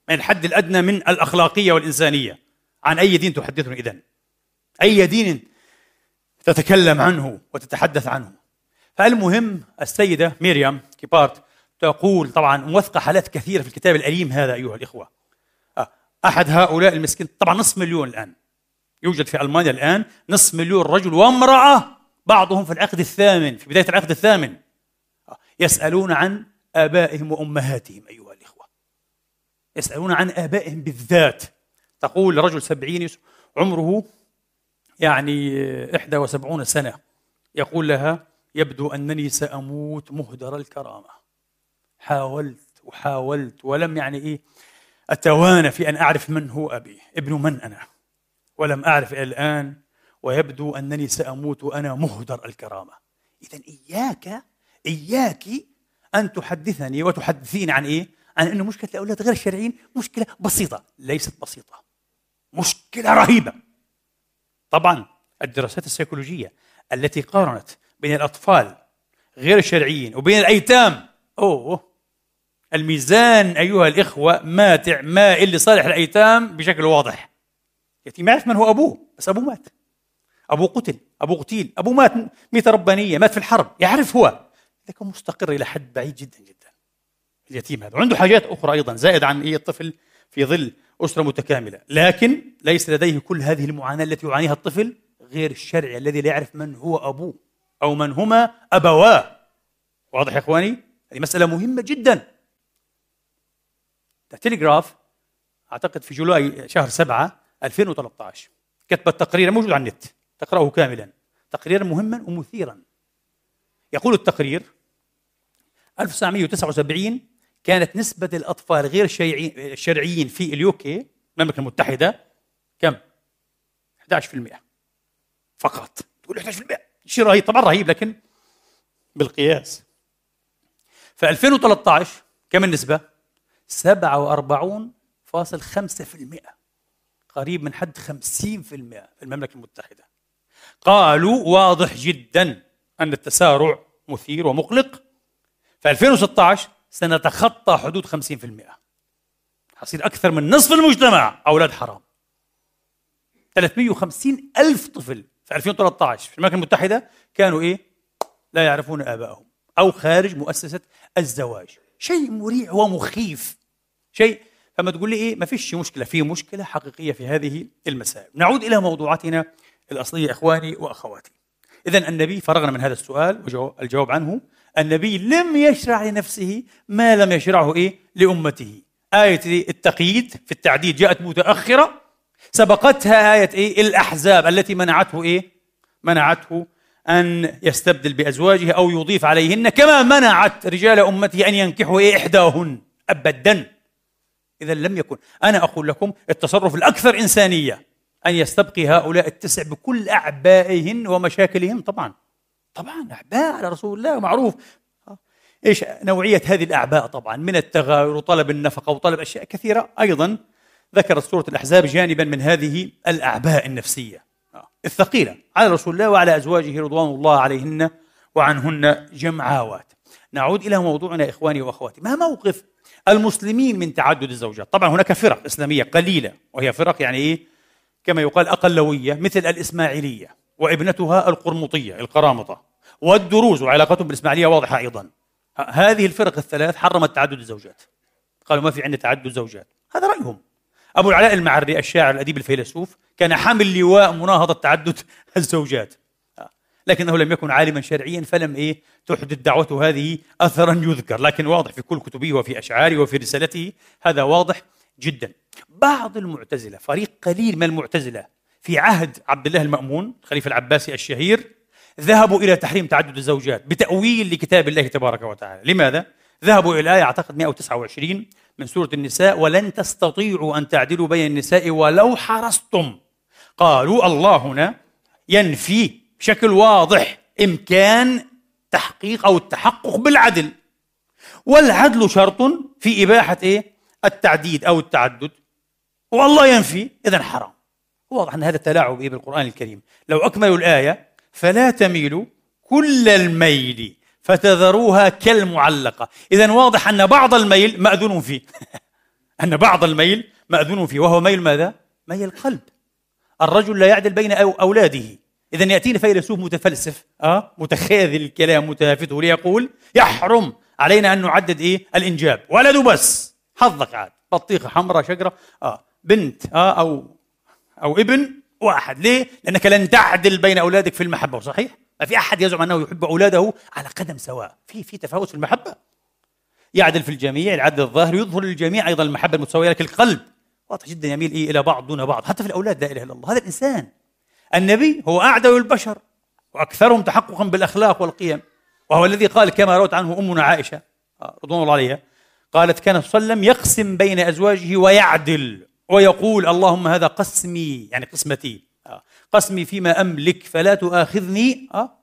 من الحد الأدنى من الأخلاقية والإنسانية. عن أي دين تحدثني إذن؟ أي دين تتكلم عنه وتتحدث عنه؟ فالمهم السيدة ميريام كيبارت تقول طبعا موثقة حالات كثيرة في الكتاب الأليم هذا أيها الإخوة. آه، أحد هؤلاء المسكين طبعا نصف مليون الآن. يوجد في ألمانيا الآن نصف مليون رجل وامرأة بعضهم في العقد الثامن في بداية العقد الثامن يسألون عن آبائهم وأمهاتهم أيها الإخوة. يسألون عن آبائهم بالذات. تقول رجل سبعين عمره يعني إحدى وسبعون سنة. يقول لها يبدو أنني سأموت مهدر الكرامة. حاولت وحاولت ولم يعني إيه أتوانى في أن أعرف من هو أبي ابن من أنا. ولم أعرف إلى الآن ويبدو أنني سأموت وأنا مهدر الكرامة. إذا إياك إياك أن تحدثني وتحدثين عن إيه؟ عن أن مشكلة الأولاد غير الشرعيين مشكلة بسيطة ليست بسيطة. مشكلة رهيبة. طبعا الدراسات السيكولوجية التي قارنت بين الأطفال غير الشرعيين وبين الأيتام أوه الميزان أيها الإخوة ماتع مائل لصالح الأيتام بشكل واضح. يتيم يعرف من هو أبوه بس أبوه مات. أبوه قتل أبوه قتيل أبوه مات ميتة ربانية مات في الحرب يعرف هو. لكن مستقر إلى حد بعيد جدا جدا. اليتيم هذا. وعنده حاجات أخرى أيضا زائد عن إيه الطفل في ظل أسرة متكاملة. لكن ليس لديه كل هذه المعاناة التي يعانيها الطفل غير الشرعي الذي لا يعرف من هو أبوه أو من هما أبواه. واضح يا إخواني؟ هذه مسألة مهمة جدا. التليجراف أعتقد في جولاي شهر سبعة 2013 كتبت تقريرا موجود على النت. تقرأه كاملا. تقريرا مهما ومثيرا. يقول التقرير 1979 كانت نسبة الأطفال غير الشرعيين في اليوكي المملكة المتحدة كم؟ 11% فقط. تقول 11% شيء رهيب. طبعا رهيب لكن بالقياس. في 2013 كم النسبة؟ 47.5% قريب من حد 50% في المملكة المتحدة. قالوا واضح جدا أن التسارع مثير ومقلق. في 2016 سنتخطى حدود 50% حصير أكثر من نصف المجتمع أولاد حرام. 350 ألف طفل في 2013 في المملكة المتحدة كانوا إيه؟ لا يعرفون آبائهم أو خارج مؤسسة الزواج. شيء مريع ومخيف. شيء فما تقول لي إيه؟ ما فيش مشكلة في مشكلة حقيقية في هذه المسائل. نعود إلى موضوعاتنا الأصلية إخواني وأخواتي. إذا النبي فرغنا من هذا السؤال والجواب عنه. النبي لم يشرع لنفسه ما لم يشرعه إيه؟ لأمته. آية التقييد في التعديد جاءت متأخرة. سبقتها آية إيه؟ الأحزاب التي منعته إيه؟ منعته أن يستبدل بأزواجه أو يضيف عليهن كما منعت رجال أمته أن ينكحوا إيه؟ إحداهن أبدا. إذا لم يكن. أنا أقول لكم التصرف الأكثر إنسانية أن يستبقي هؤلاء التسع بكل أعبائهن ومشاكلهن. طبعا. طبعا. أعباء على رسول الله معروف. إيش نوعية هذه الأعباء؟ طبعا من التغاير وطلب النفقة وطلب أشياء كثيرة. أيضا ذكرت سورة الأحزاب جانبا من هذه الأعباء النفسية. الثقيلة على رسول الله وعلى أزواجه رضوان الله عليهن وعنهن جمعاوات. نعود إلى موضوعنا إخواني وأخواتي. ما موقف المسلمين من تعدد الزوجات. طبعا هناك فرق إسلامية قليلة وهي فرق يعني إيه؟ كما يقال أقلوية مثل الإسماعيلية وابنتها القرمطية القرامطة. والدروز وعلاقتهم بالإسماعيلية واضحة أيضا. هذه الفرق الثلاث حرمت تعدد الزوجات. قالوا ما في عندنا تعدد زوجات هذا رأيهم. أبو العلاء المعري الشاعر الأديب الفيلسوف كان حامل لواء مناهضة تعدد الزوجات. لكنه لم يكن عالما شرعيا فلم إيه تحدث دعوته هذه أثرا يذكر. لكن واضح في كل كتبه وفي أشعاره وفي رسالته هذا واضح جدا. بعض المعتزلة فريق قليل من المعتزلة في عهد عبد الله المأمون الخليفة العباسي الشهير ذهبوا إلى تحريم تعدد الزوجات بتأويل لكتاب الله تبارك وتعالى. لماذا؟ ذهبوا إلى الآية أعتقد 129 من سورة النساء ولن تستطيعوا أن تعدلوا بين النساء ولو حرصتم قالوا الله هنا ينفي بشكل واضح إمكان تحقيق أو التحقق بالعدل. والعدل شرط في إباحة إيه؟ التعديد أو التعدد. والله ينفي إذا حرام. واضح أن هذا تلاعب إيه بالقرآن الكريم. لو أكملوا الآية فلا تميلوا كل الميل فتذروها كالمعلقة. إذا واضح أن بعض الميل مأذون فيه. أن بعض الميل مأذون فيه. وهو ميل ماذا؟ ميل القلب. الرجل لا يعدل بين أولاده. إذا يأتينا فيلسوف متفلسف أه؟ متخاذل الكلام متهافته ليقول يحرم علينا أن نعدد إيه؟ الإنجاب. ولد بس. حظك عاد. بطيخة حمراء شجرة آه. بنت آه أو أو ابن واحد. ليه؟ لأنك لن تعدل بين أولادك في المحبة. صحيح؟ ما في أحد يزعم أنه يحب أولاده على قدم سواء. في في تفاوت في المحبة. يعدل في الجميع العدل الظاهر يظهر للجميع أيضا المحبة المتساوية لكن القلب واضح جدا يميل إيه؟ إلى بعض دون بعض. حتى في الأولاد لا إله إلا الله. هذا الإنسان النبي هو أعدل البشر وأكثرهم تحققا بالأخلاق والقيم. وهو الذي قال كما روت عنه أمنا عائشة آه، رضوان الله عليها قالت كان صلى الله عليه وسلم يقسم بين أزواجه ويعدل ويقول اللهم هذا قسمي يعني قسمتي آه، قسمي فيما أملك فلا تؤاخذني آه،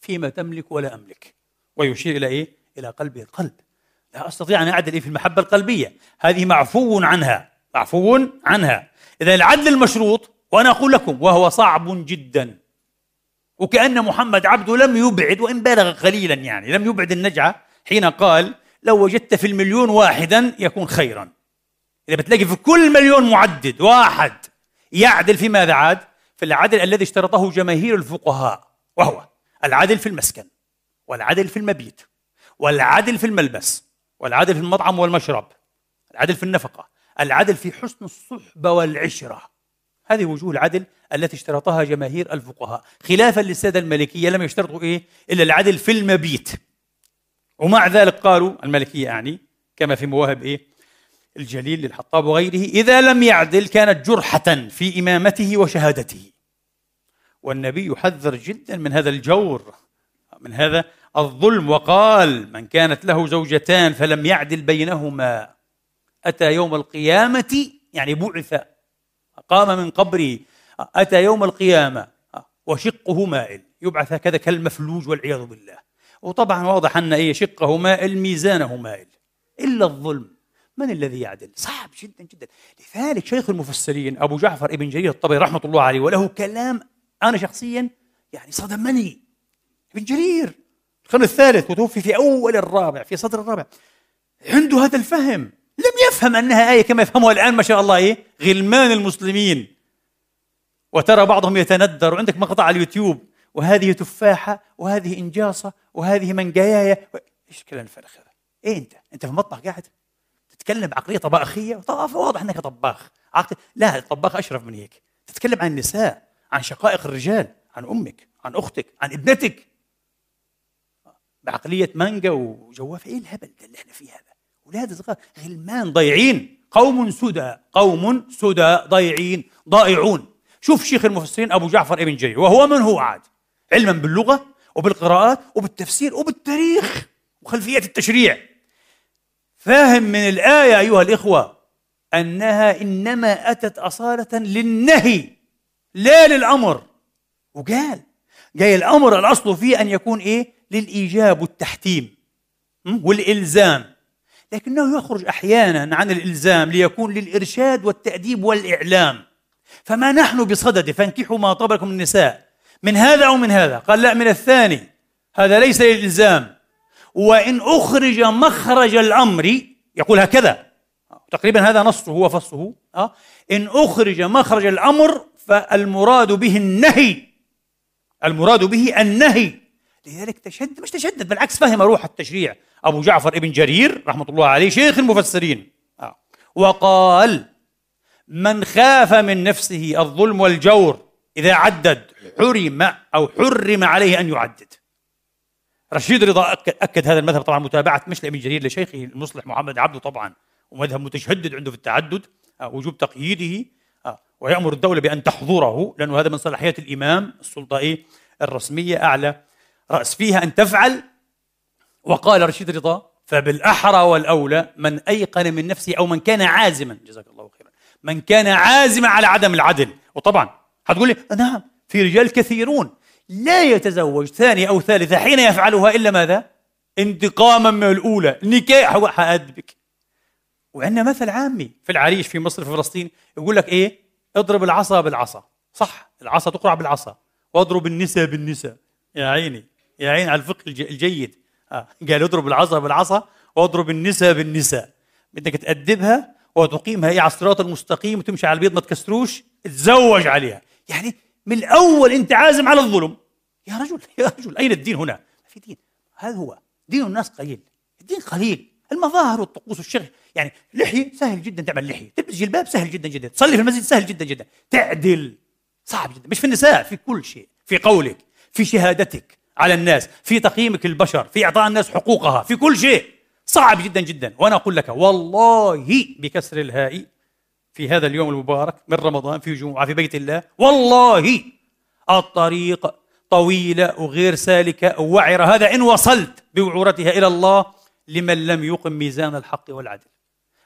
فيما تملك ولا أملك. ويشير إلى إيه؟ إلى قلبه القلب. لا أستطيع أن أعدل في المحبة القلبية. هذه معفو عنها معفو عنها. إذا العدل المشروط وأنا أقول لكم وهو صعب جدا. وكأن محمد عبده لم يبعد وإن بالغ قليلا يعني لم يبعد النجعة حين قال لو وجدت في المليون واحدا يكون خيرا. إذا بتلاقي في كل مليون معدد واحد يعدل في ماذا عاد؟ في العدل الذي اشترطه جماهير الفقهاء وهو العدل في المسكن والعدل في المبيت والعدل في الملبس والعدل في المطعم والمشرب العدل في النفقة العدل في حسن الصحبة والعشرة. هذه وجوه العدل التي اشترطها جماهير الفقهاء. خلافا للسادة المالكية لم يشترطوا إيه؟ إلا العدل في المبيت. ومع ذلك قالوا المالكية يعني كما في مواهب إيه؟ الجليل للحطاب وغيره إذا لم يعدل كانت جرحة في إمامته وشهادته. والنبي يحذر جدا من هذا الجور من هذا الظلم وقال من كانت له زوجتان فلم يعدل بينهما أتى يوم القيامة؟ يعني بعث قام من قبره أتى يوم القيامة وشقه مائل يبعث هكذا كالمفلوج والعياذ بالله. وطبعا واضح أن أي شقه مائل ميزانه مائل. إلا الظلم. من الذي يعدل؟ صعب جدا جدا. لذلك شيخ المفسرين أبو جعفر ابن جرير الطبري رحمة الله عليه وله كلام أنا شخصيا يعني صدمني. ابن جرير القرن الثالث وتوفي في أول الرابع في صدر الرابع. عنده هذا الفهم. لم يفهم أنها آية كما يفهمها الآن ما شاء الله إيه؟ غلمان المسلمين. وترى بعضهم يتندر. وعندك مقطع على اليوتيوب. وهذه تفاحة وهذه إنجاصة وهذه منجاياية إيش الكلام الفارغ هذا؟ إيه أنت؟ أنت في المطبخ قاعد؟ تتكلم بعقلية طباخية؟ واضح أنك طباخ. عقل... لا الطباخ أشرف من هيك. تتكلم عن النساء عن شقائق الرجال عن أمك عن أختك عن ابنتك. بعقلية مانجا وجواف إيه الهبل ده اللي إحنا فيه هذا؟ أولاد صغار. غلمان ضيعين قوم سدى. قوم سدى ضيعين ضائعون. شوف شيخ المفسرين أبو جعفر ابن جرير. وهو من هو عاد؟ علما باللغة وبالقراءات وبالتفسير وبالتاريخ وخلفيات التشريع. فاهم من الآية أيها الإخوة أنها إنما أتت أصالة للنهي لا للأمر. وقال جاي الأمر الأصل فيه أن يكون إيه؟ للإيجاب والتحتيم. والإلزام. لكنه يخرج أحيانا عن الإلزام ليكون للإرشاد والتأديب والإعلام. فما نحن بصدد فانكحوا ما طاب لكم النساء من هذا أو من هذا؟ قال لا من الثاني. هذا ليس للإلزام. وإن أخرج مخرج الأمر يقول هكذا. تقريبا هذا نصه وفصه أه؟ إن أخرج مخرج الأمر فالمراد به النهي. المراد به النهي. لذلك تشدد مش تشدد بالعكس فهم روح التشريع. أبو جعفر ابن جرير رحمة الله عليه شيخ المفسرين. آه. وقال من خاف من نفسه الظلم والجور إذا عدد حرم أو حرم عليه أن يعدد. رشيد رضا أكد, هذا المذهب. طبعا متابعة مش لأبي جرير لشيخه المصلح محمد عبده طبعا ومذهب متشدد عنده في التعدد آه، وجوب تقييده آه، ويأمر الدولة بأن تحظره لأنه هذا من صلاحيات الإمام السلطة إيه؟ الرسمية أعلى. رأس فيها أن تفعل وقال رشيد رضا فبالأحرى والأولى من أيقن من نفسه أو من كان عازما جزاك الله خيرا من كان عازما على عدم العدل. وطبعا حتقول لي نعم في رجال كثيرون لا يتزوج ثانية أو ثالثة حين يفعلها إلا ماذا؟ انتقاما من الأولى. نكاح حأدبك وعندنا مثل عامي في العريش في مصر في فلسطين يقول لك إيه؟ اضرب العصا بالعصا. صح العصا تقرع بالعصا. واضرب النساء بالنساء. يا عيني يا عيني على الفقه الجيد. آه. قال اضرب العصا بالعصا واضرب النساء بالنساء. بدك تأدبها وتقيمها. هي على الصراط المستقيم وتمشي على البيض ما تكسروش تزوج عليها. يعني من الأول أنت عازم على الظلم. يا رجل يا رجل أين الدين هنا؟ ما في دين. هذا هو. دين الناس قليل. الدين قليل. المظاهر والطقوس والشغل. يعني لحية سهل جدا تعمل لحية. تلبس جلباب سهل جدا جدا. تصلي في المسجد سهل جدا جدا. تعدل. صعب جدا. مش في النساء في كل شيء. في قولك في شهادتك. على الناس في تقييمك للبشر في إعطاء الناس حقوقها في كل شيء. صعب جدا جدا. وأنا أقول لك والله بكسر الهاء في هذا اليوم المبارك من رمضان في جمعة في بيت الله والله الطريق طويلة وغير سالكة ووعرة هذا إن وصلت بوعورتها إلى الله لمن لم يقم ميزان الحق والعدل.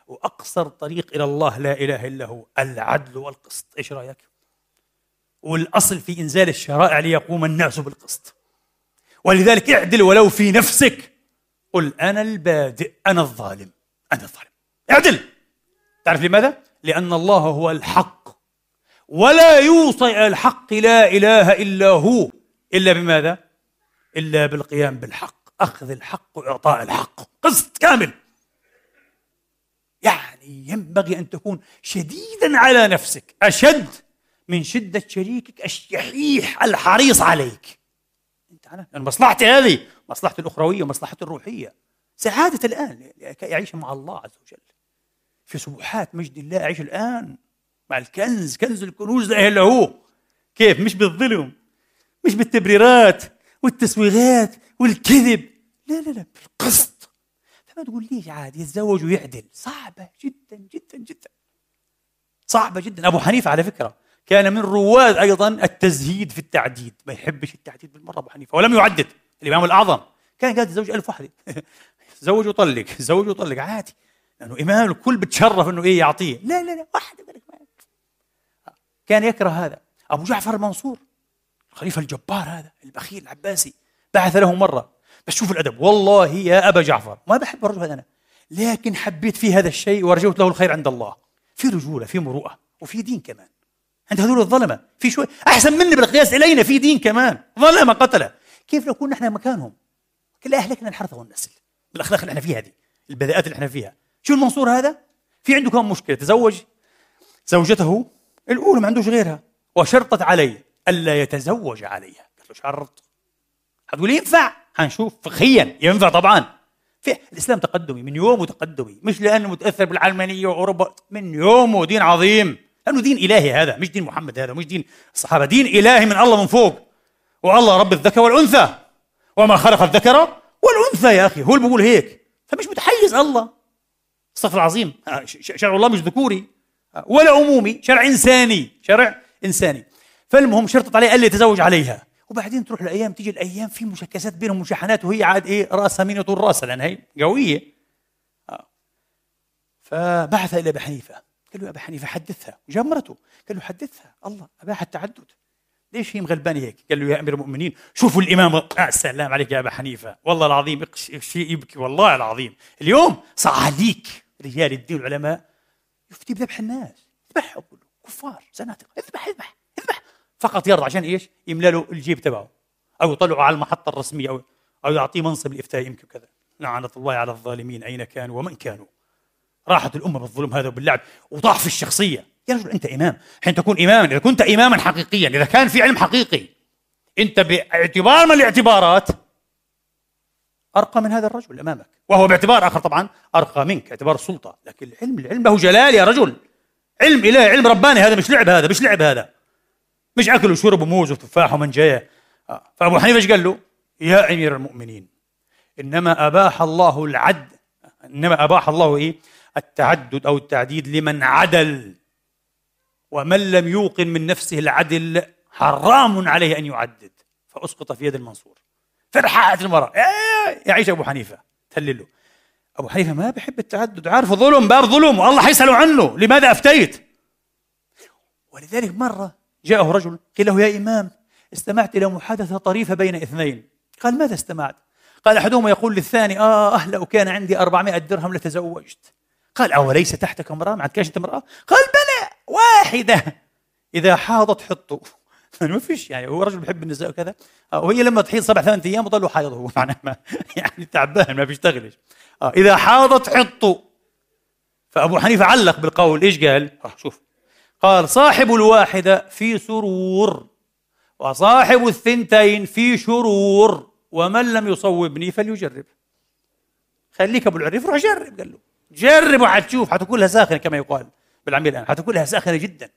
وأقصر طريق إلى الله لا إله إلا هو العدل والقسط. إيش رأيك؟ والأصل في إنزال الشرائع ليقوم الناس بالقسط. ولذلك اعدل ولو في نفسك. قل أنا البادئ أنا الظالم أنا الظالم. اعدل. تعرف لماذا؟ لأن الله هو الحق. ولا يوصي الحق لا إله إلا هو. إلا بماذا؟ إلا بالقيام بالحق. أخذ الحق وإعطاء الحق. قسط كامل. يعني ينبغي أن تكون شديدا على نفسك. أشد من شدة شريكك الشحيح الحريص عليك. انت على يعني مصلحتي هذه مصلحتي الأخروية ومصلحتي الروحية. سعادة الآن يعيش مع الله عز وجل. في سبحات مجد الله أعيش الآن مع الكنز كنز الكنوز لا إلا هو. كيف؟ مش بالظلم مش بالتبريرات والتسويغات والكذب. لا لا لا بالقسط. فما تقول ليش عادي يتزوج ويعدل؟ صعبة جدا جدا جدا. صعبة جدا. أبو حنيفة على فكرة كان من رواد أيضا التزهيد في التعديد. ما يحبش التعديد بالمرة أبو حنيفة ولم يعدد. الإمام الأعظم كان قاعد يتزوج ألف واحدة زوج وطلق زوج وطلق عادي. لأنه إمام الكل بتشرف أنه إيه يعطيه. لا لا لا واحدة كان يكره هذا. أبو جعفر المنصور الخليفة الجبار هذا البخيل العباسي بعث له مرة. بس شوف الأدب. والله يا أبا جعفر ما بحب الرجل هذا أنا. لكن حبيت فيه هذا الشيء ورجوت له الخير عند الله. في رجولة في مروءة وفي دين كمان. عند هذول الظلمة. في شوي أحسن مني بالقياس إلينا في دين كمان. ظلمة قتلة. كيف لو كنا إحنا مكانهم؟ كل أهلكنا الحرث والنسل بالأخلاق اللي إحنا فيها دي البذاءات اللي إحنا فيها. شو المنصور هذا؟ في عنده كم مشكلة؟ تزوج. زوجته الأولى ما عندوش غيرها. وشرطت عليه ألا يتزوج عليها. قالت له شرط. هتقول ينفع؟ حنشوف فقهيا. ينفع طبعا. في الإسلام تقدمي من يومه تقدمي. مش لأنه متأثر بالعلمانية وأوروبا. من يومه دين عظيم. لأنه دين إلهي هذا مش دين محمد هذا مش دين الصحابة. دين إلهي من الله من فوق. والله رب الذكر والأنثى. وما خلق الذكر والأنثى يا أخي. هو اللي بيقول هيك. فمش متحيز الله. استغفر العظيم. آه، شرع الله مش ذكوري. آه، ولا عمومي شرع إنساني. شرع إنساني. فالمهم شرطت عليه لي يتزوج عليها. وبعدين تروح الأيام تيجي الأيام في مشاكسات بينهم مشاحنات وهي عاد إيه راسها مين يطول رأسها لأن هي قوية. آه. فبعث إلى أبي حنيفة. قال له ابي حنيفة حدثها. جاب مرته. قال له حدثها. الله أباح التعدد. ليش هي مغلبانه هيك؟ قال له يا أمير المؤمنين شوفوا الإمام آه السلام عليك يا أبا حنيفة. والله العظيم شيء يبكي والله العظيم. اليوم صار عليك رجال الدين والعلماء. يفتي بذبح الناس. يذبحهم كفار زناتقه اذبح اذبح اذبح. فقط يرضى عشان إيش؟ يملى له الجيب تبعه. أو يطلعه على المحطة الرسمية أو أو يعطيه منصب الإفتاء يمكن كذا. لعنة الله على الظالمين أين كانوا ومن كانوا. راحت الأمة بالظلم هذا وباللعب وضعف الشخصية يا رجل أنت إمام حين تكون إماما إذا كنت إماما حقيقيا إذا كان في علم حقيقي أنت باعتبار من الاعتبارات أرقى من هذا الرجل أمامك وهو باعتبار آخر طبعا أرقى منك اعتبار السلطة لكن العلم العلم له جلال يا رجل علم إله علم رباني هذا مش لعب هذا مش لعب هذا مش أكل وشرب وموز وتفاح ومنجاية آه. فأبو حنيفة إيش قال له؟ يا أمير المؤمنين إنما أباح الله العد إنما أباح الله إيه؟ التعدد أو التعديد لمن عدل ومن لم يوقن من نفسه العدل حرام عليه أن يعدد. فأسقط في يد المنصور. فرحات المرأة. يعيش أبو حنيفة. تهلله. أبو حنيفة ما بحب التعدد. عارف ظلم باب ظلم. والله حيسألوا عنه. لماذا أفتيت؟ ولذلك مرة جاءه رجل قيل له يا إمام استمعت إلى محادثة طريفة بين اثنين. قال ماذا استمعت؟ قال أحدهما يقول للثاني آه لو كان عندي أربعمائة درهم لتزوجت. قال أوليس تحتك امرأة؟ ما عندكش امرأة؟ قال بلى واحدة. إذا حاضت حطوا ما فيش يعني هو رجل بيحب النساء وكذا. آه، وهي لما تحيض سبع ثمان أيام وظل حايض هو معناه ما يعني تعبان ما بيشتغلش. آه إذا حاضت حطوا فأبو حنيفة علق بالقول. إيش قال؟ آه شوف. قال صاحب الواحدة في سرور وصاحب الثنتين في شرور ومن لم يصوبني فليجرب. خليك أبو العريف روح جرب قال له. جرب وحتشوف حتكون لها ساخنة كما يقال بالعميل الآن حتكون لها ساخنة جدا.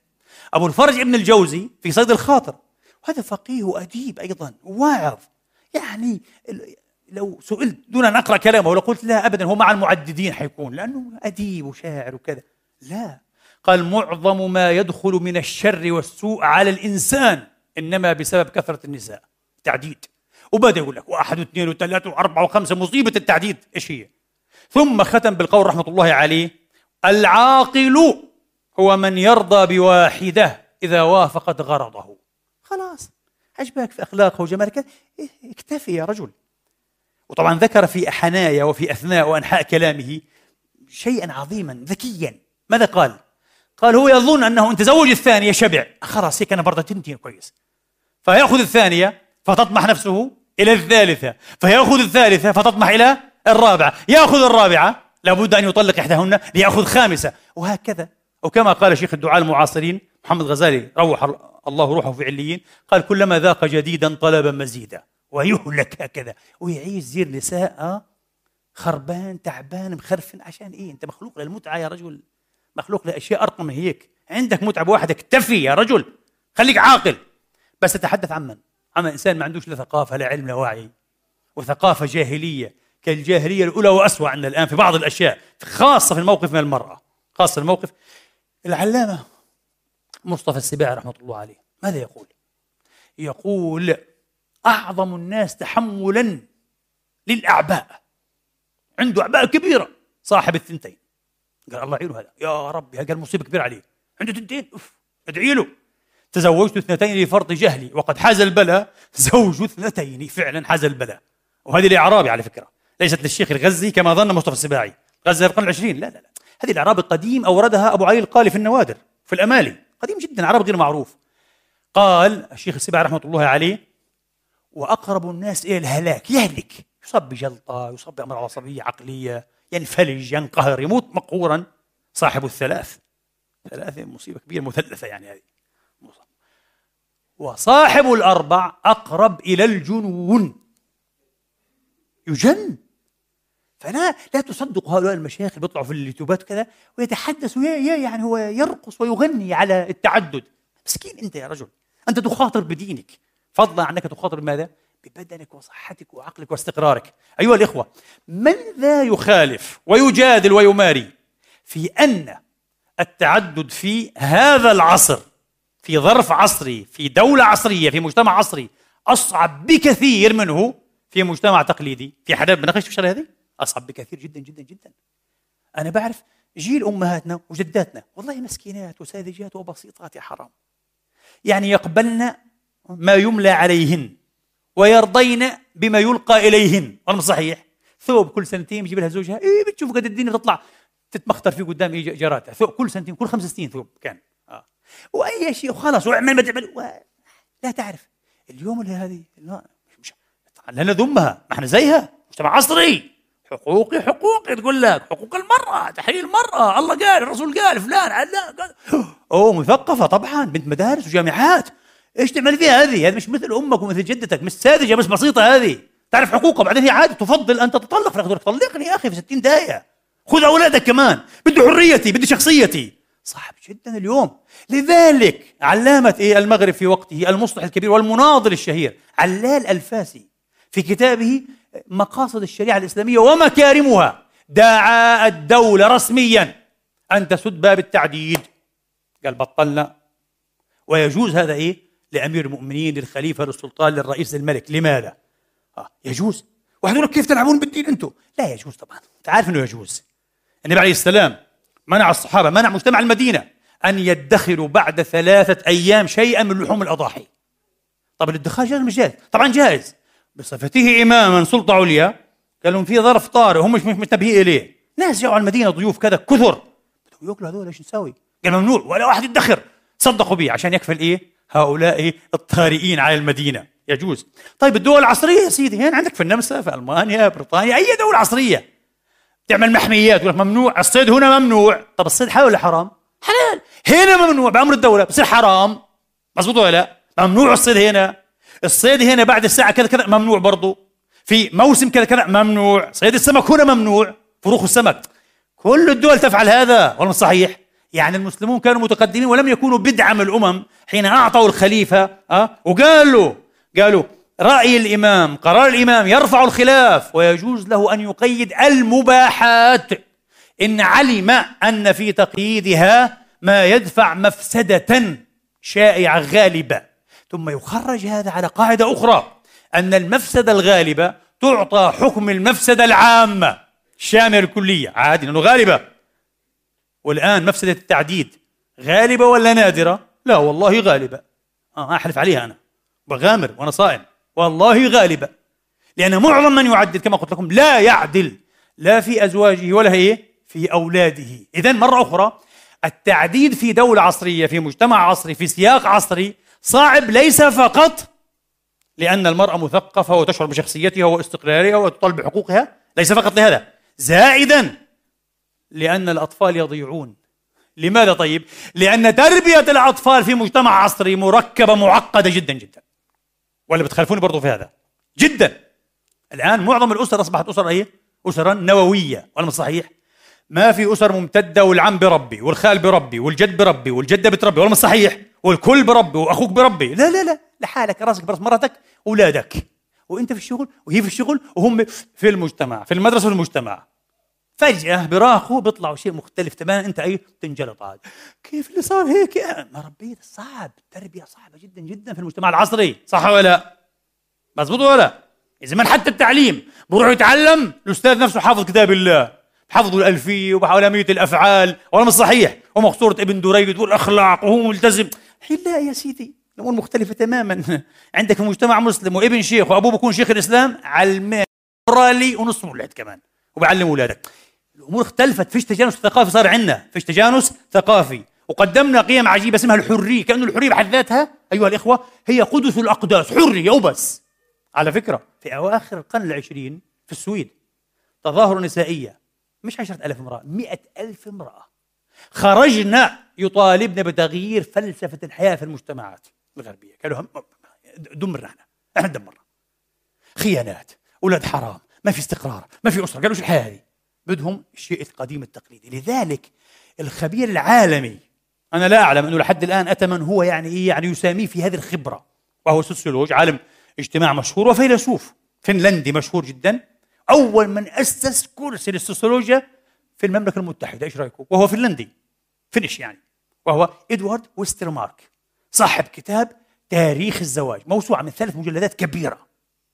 أبو الفرج ابن الجوزي في صيد الخاطر وهذا فقيه واديب أيضا واعظ. يعني لو سئلت دون أن أقرأ كلامه ولو قلت لا ابدا هو مع المعددين حيكون لأنه أديب وشاعر وكذا. لا. قال معظم ما يدخل من الشر والسوء على الإنسان إنما بسبب كثرة النساء. تعديد. وبدأ يقول لك واحد واثنين وثلاثة وأربعة وخمسة مصيبة التعديد. إيش هي؟ ثم ختم بالقول رحمة الله عليه العاقل هو من يرضى بواحدة إذا وافقت غرضه. خلاص عجبك في أخلاقه وجمالك؟ إيه، اكتفي يا رجل. وطبعا ذكر في حنايا وفي أثناء وأنحاء كلامه شيئا عظيما ذكيا. ماذا قال؟ قال هو يظن أنه إن تزوج الثانية شبع. خلاص هيك أنا برضه تنتين كويس. فيأخذ الثانية فتطمح نفسه إلى الثالثة. فيأخذ الثالثة فتطمح إلى الرابعة. ياخذ الرابعة. لابد أن يطلق إحداهن ليأخذ خامسة. وهكذا. وكما قال شيخ الدعاء المعاصرين محمد غزالي روح الله روحه في عليين قال كلما ذاق جديدا طلب مزيدا. ويهلك هكذا. ويعيش زير نساء آه، خربان تعبان مخرفن عشان إيه؟ أنت مخلوق للمتعة يا رجل. مخلوق لأشياء ارقى من هيك. عندك متعة بواحد اكتفي يا رجل. خليك عاقل. بس تتحدث عن من؟ عن إنسان ما عندوش لا ثقافة لا علم لا وعي. وثقافة جاهلية. كالجاهلية الأولى وأسوأ عندنا الآن في بعض الأشياء خاصة في الموقف من المرأة خاصة في الموقف. العلامة مصطفى السباعي رحمة الله عليه ماذا يقول؟ يقول أعظم الناس تحملا للأعباء. عنده أعباء كبيرة صاحب الثنتين. قال الله يعينه هذا. يا ربي قال مصيبة كبيرة عليه. عنده ثنتين؟ أوف ادعي له. تزوجت اثنتين لفرط جهلي وقد حاز البلاء. زوج اثنتين فعلا حاز البلاء. وهذه الاعرابي على فكرة. ليست للشيخ الغزي كما ظن مصطفى السباعي. غزي القرن العشرين. لا لا لا. هذه الاعرابي قديم أوردها أبو علي القالي في النوادر في الأمالي. قديم جدا عرب غير معروف. قال الشيخ السباعي رحمة الله عليه وأقرب الناس إلى الهلاك يهلك. يصاب بجلطة يصاب بأمراض عصبية عقلية ينفلج ينقهر يموت مقهورا. صاحب الثلاث. ثلاثة مصيبة كبيرة مثلثة يعني هذه. وصاحب الأربع أقرب إلى الجنون. يجن. فلا لا تصدق هؤلاء المشايخ اللي بيطلعوا في اليوتيوبات وكذا ويتحدثوا يا يا يعني هو يرقص ويغني على التعدد. مسكين انت يا رجل. انت تخاطر بدينك. فضلا عنك تخاطر بماذا؟ ببدنك وصحتك وعقلك واستقرارك. أيها الإخوة من ذا يخالف ويجادل ويماري في أن التعدد في هذا العصر في ظرف عصري في دولة عصرية في مجتمع عصري أصعب بكثير منه في مجتمع تقليدي؟ في حدا بناقش في هذه؟ أصعب بكثير جدا جدا جدا. أنا بعرف جيل أمهاتنا وجداتنا والله مسكينات وساذجات وبسيطات يا حرام. يعني يقبلن ما يملى عليهن ويرضين بما يلقى إليهن. والله صحيح. ثوب كل سنتين بيجيب لها زوجها. إيه بتشوف قد الدنيا تطلع تتمخطر فيه قدام جاراتها ثوب كل سنتين كل خمس سنين ثوب كان. آه. وأي شيء وخلاص واعمل ما تعمل. و... لا تعرف اليوم اللي هذه؟ لا مش لا نذمها ما إحنا زيها مجتمع عصري. حقوقي حقوقي تقول لك حقوق المرأة تحرير المرأة. الله قال الرسول قال فلان علان قال أوه مثقفة طبعا بنت مدارس وجامعات. إيش تعمل فيها هذه؟ هذه مش مثل أمك ومثل جدتك مش ساذجة مش بسيطة هذه. تعرف حقوقها؟ بعدين هي عادي تفضل أن تتطلق. طلقني يا أخي في 60 دقيقة. خذ أولادك كمان. بدي حريتي بدي شخصيتي. صعب جدا اليوم. لذلك علامة إيه؟ المغرب في وقته المصلح الكبير والمناضل الشهير علال الفاسي في كتابه مقاصد الشريعة الإسلامية ومكارمها. دعا الدولة رسميا أن تسد باب التعديد. قال بطلنا. ويجوز هذا إيه؟ لأمير المؤمنين للخليفة للسلطان للرئيس للملك لماذا؟ آه يجوز. واحد يقول كيف تلعبون بالدين أنتم؟ لا يجوز طبعا. أنت عارف أنه يجوز. النبي عليه السلام منع الصحابة منع مجتمع المدينة أن يدخروا بعد ثلاثة أيام شيئا من لحوم الأضاحي. طب الادخار جائز مش جائز طبعا جائز بصفته إماما سلطة عليا. قال لهم في ظرف طارئ هم مش منتبهين إليه. ناس جاوا على المدينة ضيوف كذا كثر. بدهم يأكلوا هذول إيش نسوي؟ قال ممنوع ولا واحد يدخر. صدقوا به عشان يكفل إيه؟ هؤلاء الطارئين على المدينة. يجوز. طيب الدول العصرية يا سيدي هنا عندك في النمسا في ألمانيا بريطانيا أي دولة عصرية. تعمل محميات يقول ممنوع الصيد هنا ممنوع. طب الصيد حلال ولا حرام؟ حلال. هنا ممنوع بأمر الدولة. بصير حرام. مزبوط ولا لا؟ ممنوع الصيد هنا. الصيد هنا بعد الساعة كذا كذا ممنوع برضه في موسم كذا كذا ممنوع. صيد السمك هنا ممنوع. فروخ السمك. كل الدول تفعل هذا. ولا صحيح. يعني المسلمون كانوا متقدمين ولم يكونوا بدعم الأمم حين أعطوا الخليفة أه؟ وقالوا قالوا رأي الإمام قرار الإمام يرفع الخلاف ويجوز له أن يقيد المباحات. إن علم أن في تقييدها ما يدفع مفسدة شائعة غالبة. ثم يخرج هذا على قاعدة أخرى أن المفسدة الغالبة تعطى حكم المفسدة العامة الشاملة الكلية عادي لأنه غالبة. والآن مفسدة التعديد غالبة ولا نادرة؟ لا والله غالبة. آه أحلف عليها أنا. بغامر وأنا صائم. والله غالبة. لأن معظم من يعدل كما قلت لكم لا يعدل لا في أزواجه ولا هي في أولاده. إذا مرة أخرى التعديد في دولة عصرية في مجتمع عصري في سياق عصري صعب ليس فقط لأن المرأة مثقفة وتشعر بشخصيتها واستقلالها وتطالب بحقوقها ليس فقط لهذا زائدا لأن الأطفال يضيعون لماذا طيب؟ لأن تربية الأطفال في مجتمع عصري مركبة معقدة جدا جدا ولا بتخالفوني برضو في هذا جدا الآن معظم الأسر أصبحت أسر إيه؟ أسرا نووية ولا صحيح؟ ما في أسر ممتدة والعم بربي والخال بربي والجد بربي والجدة بتربي ولا صحيح؟ والكل بربي وأخوك بربي. لا لا لا لحالك راسك برأس مرتك أولادك. وأنت في الشغل وهي في الشغل وهم في المجتمع في المدرسة والمجتمع فجأة براخوا بيطلعوا شيء مختلف تماما. أنت أي تنجلط عاد. كيف اللي صار هيك؟ ما ربيت صعب. التربية صعبة جدا جدا في المجتمع العصري. صح ولا لا؟ مزبوط ولا إذا من حتى التعليم. بروح يتعلم الأستاذ نفسه حافظ كتاب الله. حفظوا الألفية وحوالمية الأفعال. ولا مش صحيح. ومقصورة ابن دريد والأخلاق وهو ملتزم. لا يا سيدي. الأمور مختلفة تماما. عندك في مجتمع مسلم وابن شيخ وأبوه بيكون شيخ الإسلام علمان رالي ونص مولد كمان. وبعلم أولادك الأمور اختلفت. فيش تجانس ثقافي صار عندنا. فيش تجانس ثقافي. وقدمنا قيم عجيبة اسمها الحرية. كانه الحرية بحد ذاتها أيها الإخوة هي قدس الأقداس. حرية وبس. على فكرة في أواخر القرن العشرين في السويد تظاهره نسائية. مش عشرة امرأة مئة ألف امرأة. خرجنا يطالبنا بتغيير فلسفة الحياة في المجتمعات الغربية. قالوا هم دمرنا إحنا. إحنا دمرنا. خيانات أولاد حرام ما في استقرار ما في أسرة. قالوا شو الحياة هذه؟ بدهم الشيء القديم التقليدي. لذلك الخبير العالمي أنا لا أعلم أنه لحد الآن أتى من هو يعني إيه يعني يساميه في هذه الخبرة. وهو سوسيولوج عالم اجتماع مشهور وفيلسوف. فنلندي مشهور جدا. أول من أسس كرسي للسوسيولوجيا في المملكة المتحدة إيش رأيكم وهو فنلندي Finnish يعني. وهو إدوارد ويسترمارك صاحب كتاب تاريخ الزواج موسوعة من ثلاث مجلدات كبيرة.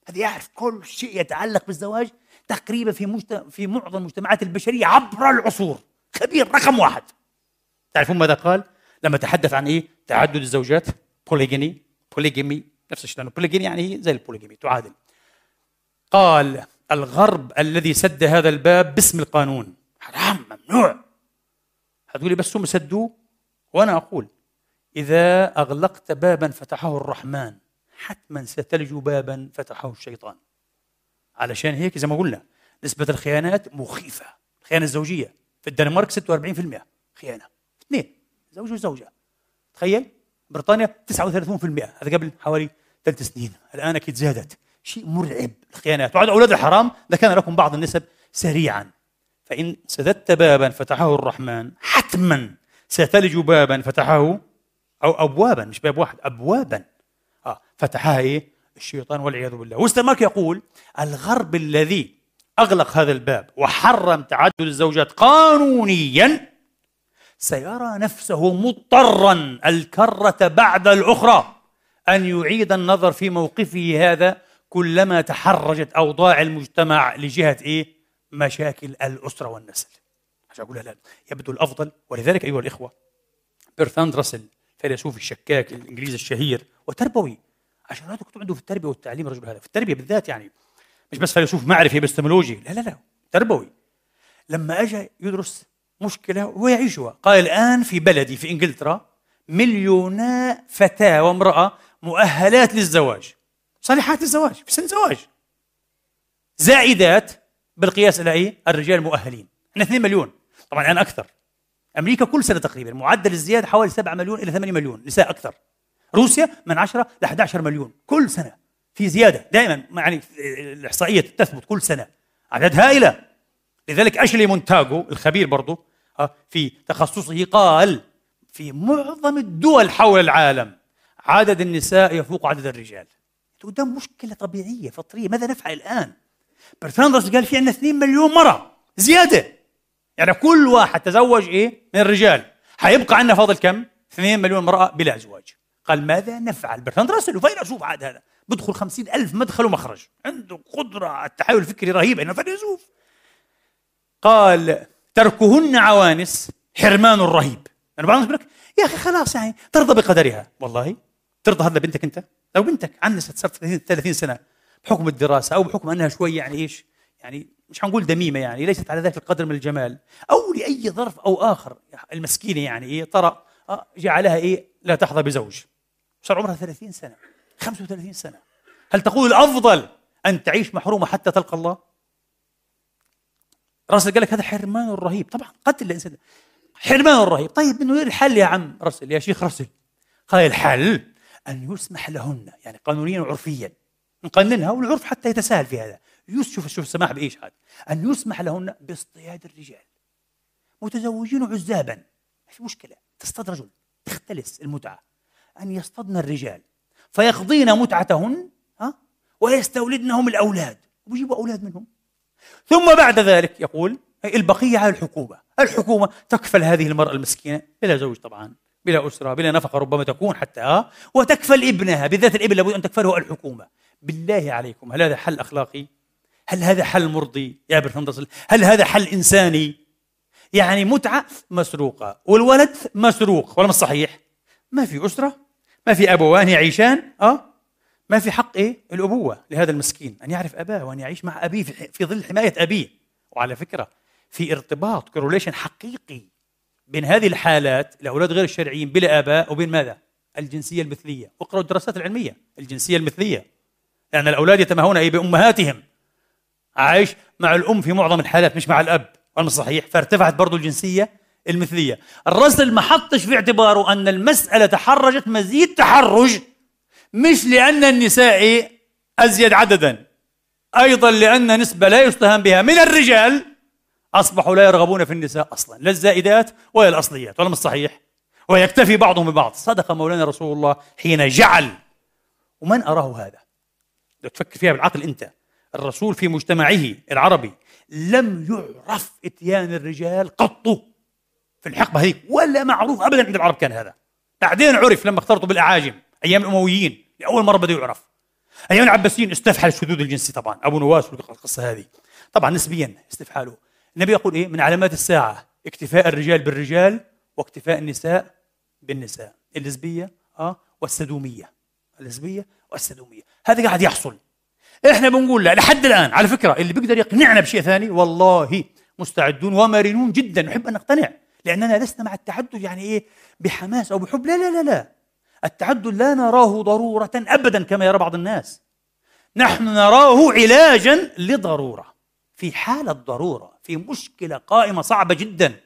هذا يعرف كل شيء يتعلق بالزواج تقريبا في مجتمع في معظم المجتمعات البشرية عبر العصور. خبير رقم واحد. تعرفون ماذا قال؟ لما تحدث عن إيه؟ تعدد الزوجات بوليجيني بوليجيمي نفس الشيء لأنه بوليجيني يعني زي البوليجيمي تعادل. قال الغرب الذي سد هذا الباب باسم القانون. حرام ممنوع. هتقولي بس هم سدوه؟ وأنا أقول إذا أغلقت بابا فتحه الرحمن حتما ستلج بابا فتحه الشيطان. علشان هيك زي ما قلنا نسبة الخيانات مخيفة. الخيانة الزوجية. في الدنمارك 46% خيانة. اثنين. زوج وزوجة. تخيل. بريطانيا 39% هذا قبل حوالي ثلاث سنين. الآن أكيد زادت. شيء مرعب. الخيانات. وعد أولاد الحرام ذكرنا لكم بعض النسب سريعا. فإن سددت بابا فتحه الرحمن حتما ستلج بابا فتحه أو أبوابا مش باب واحد أبوابا. آه فتحها إيه؟ الشيطان والعياذ بالله. وستماك يقول الغرب الذي أغلق هذا الباب وحرم تعدد الزوجات قانونيا سيرى نفسه مضطرا الكرة بعد الأخرى أن يعيد النظر في موقفه هذا كلما تحرجت أوضاع المجتمع لجهة إيه؟ مشاكل الأسرة والنسل. عشان أقول لا يبدو الأفضل ولذلك أيها الإخوة بيرثاند راسل فيلسوف الشكاك الإنجليزي الشهير وتربوي. عشان هذا كنت عنده في التربية والتعليم الرجل هذا. في التربية بالذات يعني مش بس فيلسوف معرفي ابستمولوجي لا لا لا تربوي. لما اجى يدرس مشكلة ويعيشها قال الآن في بلدي في إنجلترا مليونا فتاه وامراه مؤهلات للزواج. صالحات للزواج في سن زواج. زائدات بالقياس إلى إيه؟ الرجال المؤهلين إحنا 2 مليون. طبعا الآن أكثر. أمريكا كل سنة تقريبا معدل الزيادة حوالي 7 مليون إلى 8 مليون نساء أكثر. روسيا من 10 ل 11 مليون كل سنة. في زيادة. دائما يعني الإحصائية تثبت كل سنة. أعداد هائلة. لذلك أشلي مونتاغو الخبير برضه آه، في تخصصه قال في معظم الدول حول العالم عدد النساء يفوق عدد الرجال. قدام مشكلة طبيعية فطرية. ماذا نفعل الآن؟ برتراند قال في عندنا 2 مليون مرة زيادة. يعني كل واحد تزوج إيه؟ من الرجال. حيبقى عندنا فاضل كم؟ 2 مليون امراه بلا أزواج. قال ماذا نفعل؟ برتراند راسل وفيلسوف عاد هذا؟ بدخل خمسين ألف مدخل ومخرج. عنده قدرة على التحول الفكري رهيبة إنه فيلسوف قال تركهن عوانس حرمان رهيب. يعني بعض الناس يا أخي خلاص يعني ترضى بقدرها. والله ترضى هذا بنتك أنت؟ لو بنتك عنست صارت 30 سنة. بحكم الدراسة أو بحكم أنها شوي يعني إيش؟ يعني مش حنقول دميمة يعني ليست على ذلك القدر من الجمال أو لأي ظرف أو آخر. المسكينة يعني إيه طرأ آه، جعلها إيه لا تحظى بزوج. صار عمرها 30 سنة 35 سنة. هل تقول الأفضل أن تعيش محرومة حتى تلقى الله؟ راسل قال لك هذا حرمان رهيب. طبعا قتل الإنسان. حرمان رهيب. طيب إنه الحل يا عم رسل يا شيخ رسل قال الحل أن يسمح لهن يعني قانونيا وعرفيا نقننها والعرف حتى يتساهل في هذا. شوف شوف السماح بإيش هذا؟ أن يسمح لهن باصطياد الرجال. متزوجين عزابا. ما في مشكلة. تصطاد رجل. تختلس المتعة. أن يصطدن الرجال. فيقضين متعتهن ها؟ ويستولدنهم الأولاد. ويجيبوا أولاد منهم. ثم بعد ذلك يقول البقية على الحكومة. الحكومة تكفل هذه المرأة المسكينة بلا زوج طبعا. بلا أسرة بلا نفقة ربما تكون حتى ها وتكفل ابنها بالذات الابن لابد أن تكفله الحكومة بالله عليكم هل هذا حل أخلاقي؟ هل هذا حل مرضي يا برفندس هل هذا حل إنساني؟ يعني متعة مسروقة والولد مسروق ولا مش صحيح؟ ما في أسرة ما في أبوان يعيشان أه ما في حق إيه الأبوة لهذا المسكين أن يعرف أباه وأن يعيش مع أبيه في ظل حماية أبيه وعلى فكرة في ارتباط كوروليشن حقيقي بين هذه الحالات الأولاد غير الشرعيين بلا آباء وبين ماذا؟ الجنسية المثلية. واقرأوا الدراسات العلمية. الجنسية المثلية. لأن الأولاد يتماهون أي بأمهاتهم. عايش مع الأم في معظم الحالات مش مع الأب. ولا صحيح. فارتفعت برضو الجنسية المثلية. الرسل ما حطش في اعتباره أن المسألة تحرجت مزيد تحرج مش لأن النساء أزيد عددا. أيضا لأن نسبة لا يستهان بها من الرجال أصبحوا لا يرغبون في النساء أصلا لا الزائدات ولا الأصليات ولا مش صحيح؟ ويكتفي بعضهم ببعض. صدق مولانا رسول الله حين جعل. ومن أراه هذا؟ لو تفكر فيها بالعقل أنت الرسول في مجتمعه العربي لم يعرف إتيان الرجال قط في الحقبة هذيك ولا معروف أبدا عند العرب كان هذا. بعدين عرف لما اختلطوا بالأعاجم أيام الأمويين لأول مرة بدأ يعرف. أيام العباسيين استفحل الشذوذ الجنسي طبعا أبو نواس والقصة هذه. طبعا نسبيا استفحاله. النبي يقول إيه؟ من علامات الساعة اكتفاء الرجال بالرجال واكتفاء النساء بالنساء. اللزبية آه والسدومية. اللزبية والسدومية. هذا قاعد يحصل. إحنا بنقول لحد الآن على فكرة اللي بيقدر يقنعنا بشيء ثاني والله مستعدون ومرنون جدا. نحب أن نقتنع لأننا لسنا مع التعدد يعني إيه؟ بحماس أو بحب. لا لا لا لا. التعدد لا نراه ضرورة أبدا كما يرى بعض الناس. نحن نراه علاجا لضرورة في حالة ضرورة في مشكلة قائمة صعبة جدا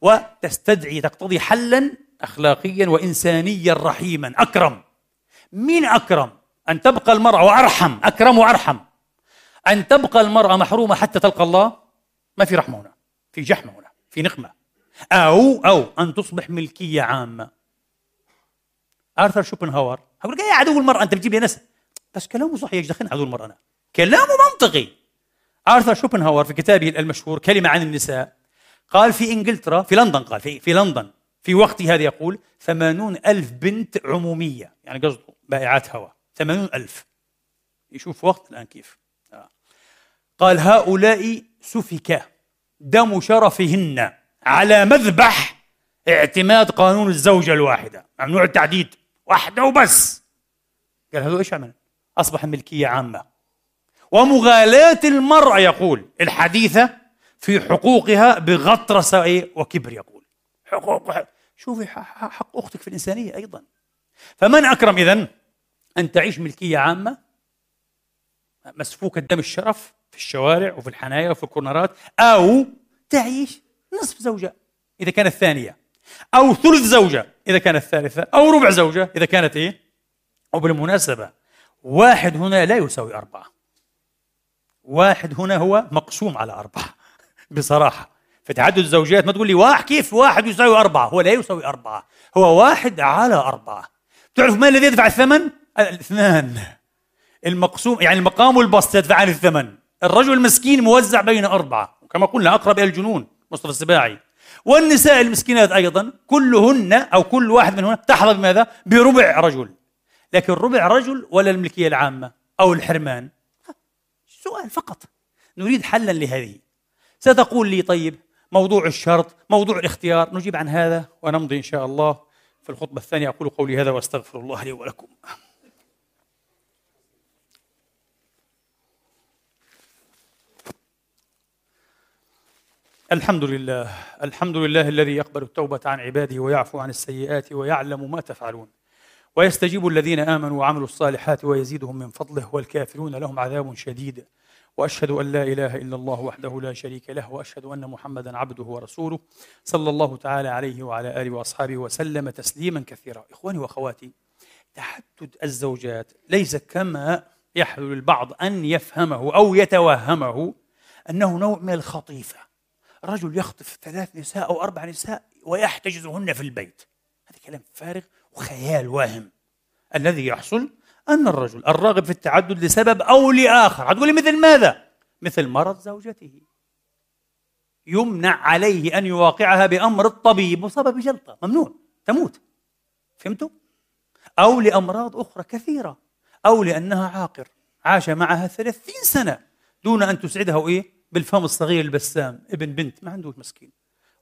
وتستدعي تقتضي حلا أخلاقيا وإنسانيا رحيما. أكرم. مين أكرم؟ أن تبقى المرأة وأرحم. أكرم وأرحم. أن تبقى المرأة محرومة حتى تلقى الله؟ ما في رحمة هنا. في جحمة هنا. في نقمة. أو أو أن تصبح ملكية عامة. آرثر شوبنهاور. أقول لك يا عدو المرأة أنت بتجيب لي ناس بس كلامه صحيح إيش دخلنا عدو المرأة أنا كلامه منطقي. آرثر شوبنهاور في كتابه المشهور كلمة عن النساء قال في إنجلترا في لندن قال في, في لندن في وقت هذا يقول ثمانون ألف بنت عمومية يعني قصده بائعات هواء ثمانون ألف يشوف وقت الآن كيف آه. قال هؤلاء سفك دم شرفهن على مذبح اعتماد قانون الزوجة الواحدة ممنوع التعديد واحدة وبس قال هذا إيش عمل؟ أصبح ملكية عامة ومغالاة المرأة يقول الحديثة في حقوقها بغطرسة وكبر يقول. حقوق شوفي حق أختك في الإنسانية أيضا. فمن أكرم إذن أن تعيش ملكية عامة؟ مسفوكة دم الشرف في الشوارع وفي الحنايا وفي الكورنرات أو تعيش نصف زوجة إذا كانت ثانية أو ثلث زوجة إذا كانت ثالثة أو ربع زوجة إذا كانت إيه؟ وبالمناسبة واحد هنا لا يساوي أربعة. واحد هنا هو مقسوم على أربعة. بصراحة. فتعدد الزوجات ما تقول لي واحد كيف واحد يساوي أربعة؟ هو لا يساوي أربعة. هو واحد على أربعة. تعرف من الذي يدفع الثمن؟ الاثنان. المقسوم يعني المقام والبسط يدفعان الثمن. الرجل المسكين موزع بين أربعة. كما قلنا أقرب إلى الجنون مصطفى السباعي. والنساء المسكينات أيضا كلهن أو كل واحد منهن تحظى بماذا؟ بربع رجل. لكن ربع رجل ولا الملكية العامة أو الحرمان. سؤال فقط. نريد حلا لهذه. ستقول لي طيب موضوع الشرط موضوع الاختيار نجيب عن هذا ونمضي إن شاء الله. في الخطبة الثانية أقول قولي هذا وأستغفر الله لي ولكم. الحمد لله الحمد لله الذي يقبل التوبة عن عباده ويعفو عن السيئات ويعلم ما تفعلون. ويستجيب الذين آمنوا وعملوا الصالحات ويزيدهم من فضله والكافرون لهم عذاب شديد. وأشهد أن لا إله إلا الله وحده لا شريك له وأشهد أن محمدا عبده ورسوله صلى الله تعالى عليه وعلى آله وأصحابه وسلم تسليما كثيرا. إخواني وأخواتي تحدد الزوجات. ليس كما يحلو البعض أن يفهمه أو يتوهمه أنه نوع من الخطيفة. رجل يخطف ثلاث نساء أو أربع نساء ويحتجزهن في البيت. هذا كلام فارغ وخيال واهم الذي يحصل أن الرجل الراغب في التعدد لسبب أو لآخر. هتقولي مثل ماذا؟ مثل مرض زوجته. يمنع عليه أن يواقعها بأمر الطبيب بسبب جلطة. ممنوع تموت. فهمتوا؟ أو لأمراض أخرى كثيرة. أو لأنها عاقر. عاش معها ثلاثين سنة دون أن تسعده إيه؟ بالفم الصغير البسام. ابن بنت. ما عنده مسكين.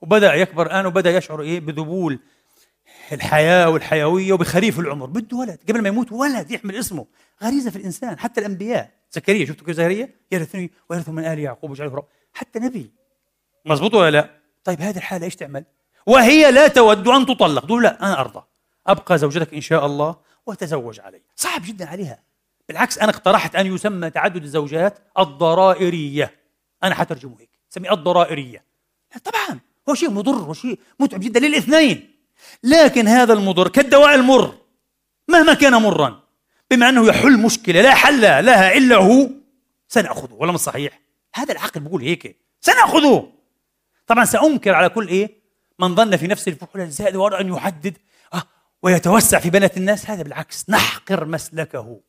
وبدأ يكبر الآن وبدأ يشعر إيه؟ بذبول الحياة والحيوية وبخريف العمر. بده ولد. قبل ما يموت ولد يحمل اسمه. غريزة في الإنسان. حتى الأنبياء. زكريا شفتوا كيف زكريا؟ يرثني ويرث من آل يعقوب وجعله رب. حتى نبي. مزبوط ولا لا؟ طيب هذه الحالة إيش تعمل؟ وهي لا تود أن تطلق. تقول لا أنا أرضى. أبقى زوجتك إن شاء الله وتزوج علي صعب جدا عليها. بالعكس أنا اقترحت أن يسمى تعدد الزوجات الضرائرية. أنا حترجمه هيك. سمي الضرائرية. طبعا. هو شيء مضر وشيء متعب جدا للإثنين. لكن هذا المضر كالدواء المر مهما كان مرا بما أنه يحل مشكلة لا حل لها إلا هو سنأخذه ولا مش صحيح؟ هذا العقل بيقول هيك سنأخذه طبعا سأنكر على كل إيه؟ من ظن في نفسه الفحول الزائد واراد أن يحدد آه ويتوسع في بنات الناس هذا بالعكس نحقر مسلكه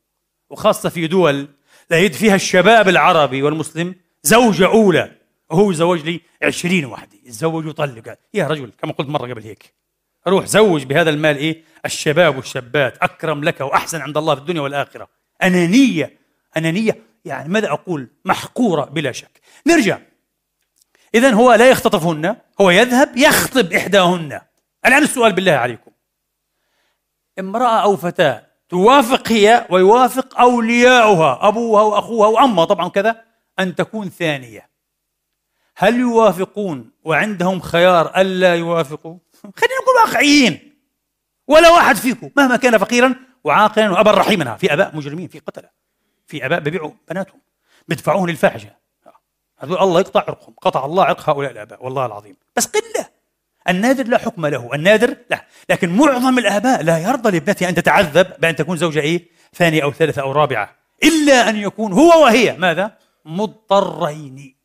وخاصة في دول لا يد فيها الشباب العربي والمسلم زوجة أولى وهو يزوج لي عشرين وحدة يتزوج ويطلق يا رجل كما قلت مرة قبل هيك روح زوج بهذا المال إيه؟ الشباب والشابات أكرم لك وأحسن عند الله في الدنيا والآخرة. أنانية أنانية يعني ماذا أقول؟ محقورة بلا شك. نرجع. اذا هو لا يختطفهن هو يذهب يخطب إحداهن. الآن السؤال بالله عليكم. امرأة أو فتاة توافق هي ويوافق أولياؤها أبوها وأخوها وأمها طبعا كذا أن تكون ثانية. هل يوافقون وعندهم خيار ألا يوافقوا؟ خلينا نقول واقعيين. ولا واحد فيكم مهما كان فقيرا وعاقلا وابا رحيما. في أباء مجرمين في قتلة في أباء ببيعوا بناتهم بيدفعوهم للفاحشة. هذول الله يقطع عرقهم قطع الله عرق هؤلاء الأباء والله العظيم. بس قلة. النادر لا حكم له النادر لا. لكن معظم الأباء لا يرضى لابنته أن تتعذب بأن تكون زوجة إيه؟ ثانية أو ثالثة أو رابعة إلا أن يكون هو وهي. ماذا؟ مضطرين.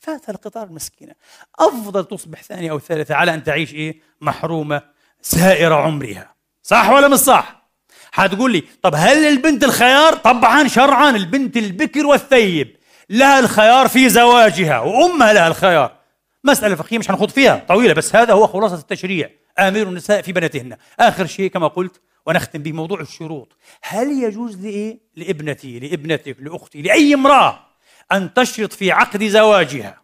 فاتها القطار المسكينة. أفضل تصبح ثانية أو ثالثة على أن تعيش إيه؟ محرومة سائر عمرها. صح ولا مش صح؟ حتقول لي طب هل البنت الخيار؟ طبعا شرعا البنت البكر والثيب. لها الخيار في زواجها وأمها لها الخيار. مسألة فقهية مش هنخوض فيها طويلة بس هذا هو خلاصة التشريع. آمر النساء في بناتهن. آخر شيء كما قلت ونختم بموضوع الشروط. هل يجوز لإيه؟ لابنتي لابنتك لأختي لأي امرأة أن تشرط في عقد زواجها.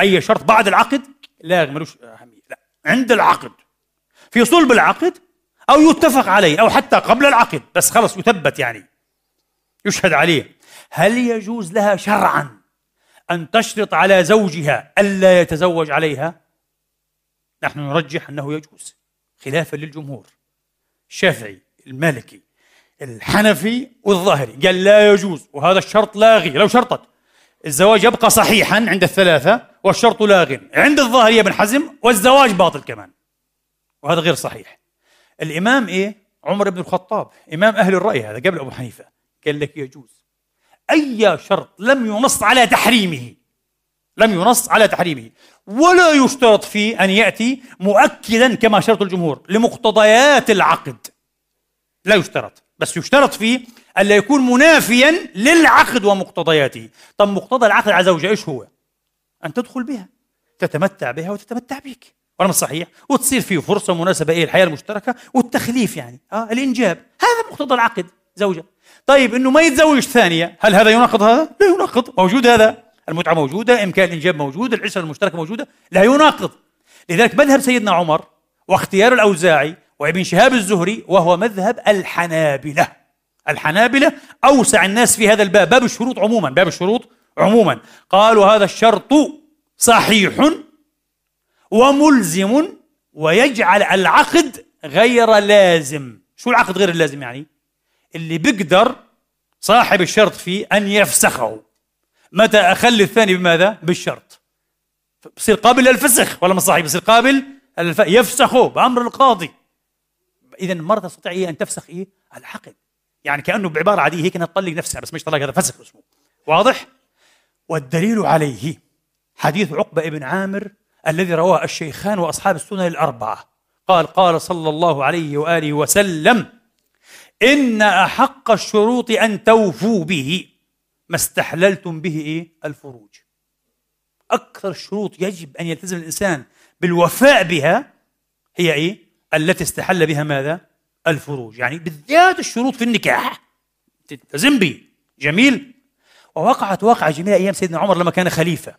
أي شرط بعد العقد؟ لا ملوش أهمية. لا عند العقد. في صلب العقد أو يتفق عليه أو حتى قبل العقد. بس خلص يثبت يعني. يشهد عليه. هل يجوز لها شرعا أن تشرط على زوجها ألا يتزوج عليها؟ نحن نرجح أنه يجوز خلافا للجمهور. الشافعي المالكي الحنفي والظاهري. قال لا يجوز وهذا الشرط لاغي لو شرطت الزواج يبقى صحيحا عند الثلاثة والشرط لاغ عند الظاهري ابن حزم والزواج باطل كمان وهذا غير صحيح. الإمام إيه؟ عمر بن الخطاب إمام أهل الرأي هذا قبل أبو حنيفة. قال لك يجوز. أي شرط لم ينص على تحريمه لم ينص على تحريمه. ولا يشترط فيه أن يأتي مؤكدا كما شرط الجمهور لمقتضيات العقد. لا يشترط. بس يشترط فيه ألا يكون منافيا للعقد ومقتضياته. طب مقتضى العقد على زوجة إيش هو؟ أن تدخل بها تتمتع بها وتتمتع بك ولا مش صحيح؟ وتصير فيه فرصة مناسبة إيه الحياة المشتركة والتخليف يعني. آه الإنجاب. هذا مقتضى العقد زوجة طيب إنه ما يتزوج ثانية. هل هذا يناقض هذا؟ لا يناقض. موجود هذا. المتعة موجودة إمكان الإنجاب موجود العشره المشتركة موجودة. لا يناقض. لذلك مذهب سيدنا عمر واختيار الأوزاعي وابن شهاب الزهري وهو مذهب الحنابلة. الحنابلة أوسع الناس في هذا الباب باب الشروط عموما باب الشروط عموما. قالوا هذا الشرط صحيح وملزم ويجعل العقد غير لازم. شو العقد غير اللازم يعني؟ اللي بيقدر صاحب الشرط فيه أن يفسخه. متى أخلي الثاني بماذا؟ بالشرط. بصير قابل للفسخ ولا مش صحيح؟ بصير قابل الف... يفسخه بأمر القاضي. إذا المرأة تستطيع إيه أن تفسخ إيه؟ العقد يعني كأنه بعبارة عادية هيك أنها تطلق نفسها بس مش طلاق هذا فسخ اسمه واضح؟ والدليل عليه حديث عقبة ابن عامر الذي رواه الشيخان وأصحاب السنن الأربعة قال قال صلى الله عليه وآله وسلم إن أحق الشروط أن توفوا به ما استحللتم به إيه؟ الفروج أكثر الشروط يجب أن يلتزم الإنسان بالوفاء بها هي إيه؟ التي استحل بها ماذا؟ الفروج. يعني بالذات الشروط في النكاح. تلتزم به جميل. ووقعت واقعة جميلة أيام سيدنا عمر لما كان خليفة.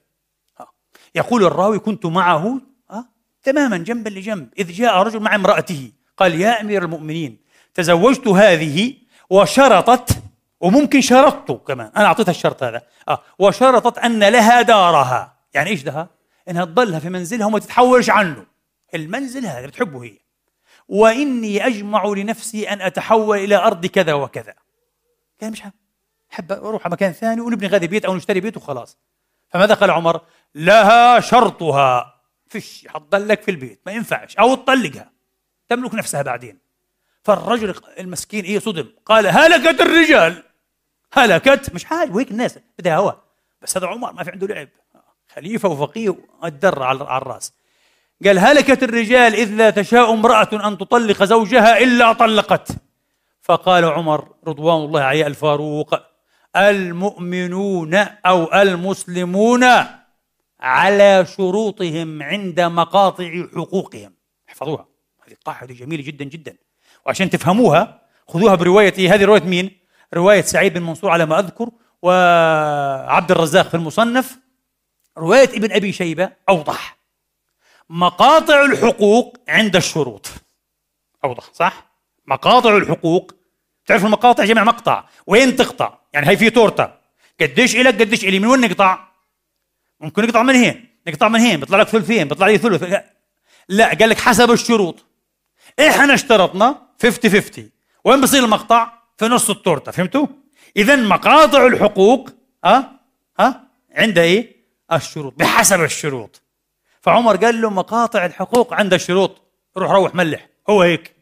يقول الراوي كنت معه. أه؟ تماما جنبا لجنب. إذ جاء رجل مع امرأته. قال يا أمير المؤمنين تزوجت هذه وشرطت وممكن شرطت كمان. أنا أعطيتها الشرط هذا. آه. وشرطت أن لها دارها. يعني إيش دها؟ إنها تضلها في منزلها وما تتحولش عنه. المنزل هذا بتحبه هي. وإني أجمع لنفسي أن أتحول إلى أرض كذا وكذا. قال مش حب. أروح على مكان ثاني ونبني غادي بيت أو نشتري بيت وخلاص. فماذا قال عمر لها شرطها. فيش حتضلك لك في البيت. ما ينفعش. أو تطلقها. تملك نفسها بعدين. فالرجل المسكين إيه صدم. قال هلكت الرجال. هلكت. مش حاجة. وهيك الناس بدها هوا. بس هذا عمر ما في عنده لعب. خليفة وفقيه الدر على الرأس. قال هلكت الرجال إذ لا تشاء امرأة أن تطلق زوجها إلا طلقت. فقال عمر رضوان الله عليه الفاروق المؤمنون أو المسلمون على شروطهم عند مقاطع حقوقهم. احفظوها. هذه قاعدة جميلة جدا جدا. وعشان تفهموها خذوها برواية هذه رواية مين؟ رواية سعيد بن منصور على ما أذكر وعبد الرزاق في المصنف. رواية ابن أبي شيبة أوضح. مقاطع الحقوق عند الشروط أوضح صح؟ مقاطع الحقوق تعرفوا المقاطع جمع مقطع وين تقطع؟ يعني هي في تورتة قديش إلك قديش إلي من وين نقطع؟ ممكن نقطع من هين نقطع من هين بيطلع لك ثلثين بيطلع لي ثلث لا قال لك حسب الشروط إحنا اشترطنا 50 50 وين بصير المقطع؟ في نص التورتة فهمتوا؟ اذا مقاطع الحقوق ها ها عندها إيه؟ الشروط بحسب الشروط فعمر قال له مقاطع الحقوق عندها الشروط. روح روح ملح. هو هيك.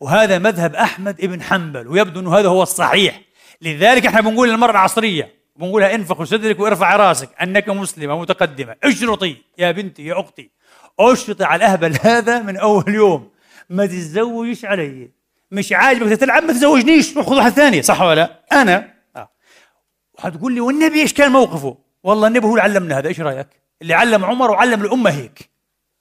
وهذا مذهب أحمد بن حنبل ويبدو إنه هذا هو الصحيح. لذلك إحنا بنقول للمرأة العصرية بنقولها انفخ صدرك وارفع رأسك أنك مسلمة متقدمة. اشرطي يا بنتي يا أختي. اشرطي على الأهبل هذا من أول يوم. ما تتزوجش علي. مش عاجبك تلعب ما تزوجنيش روح خذ واحد ثانية. صح ولا لا؟ أنا. آه. وحتقول لي والنبي إيش كان موقفه؟ والله النبي هو اللي علمنا هذا. إيش رأيك؟ اللي علم عمر وعلم الأمة هيك.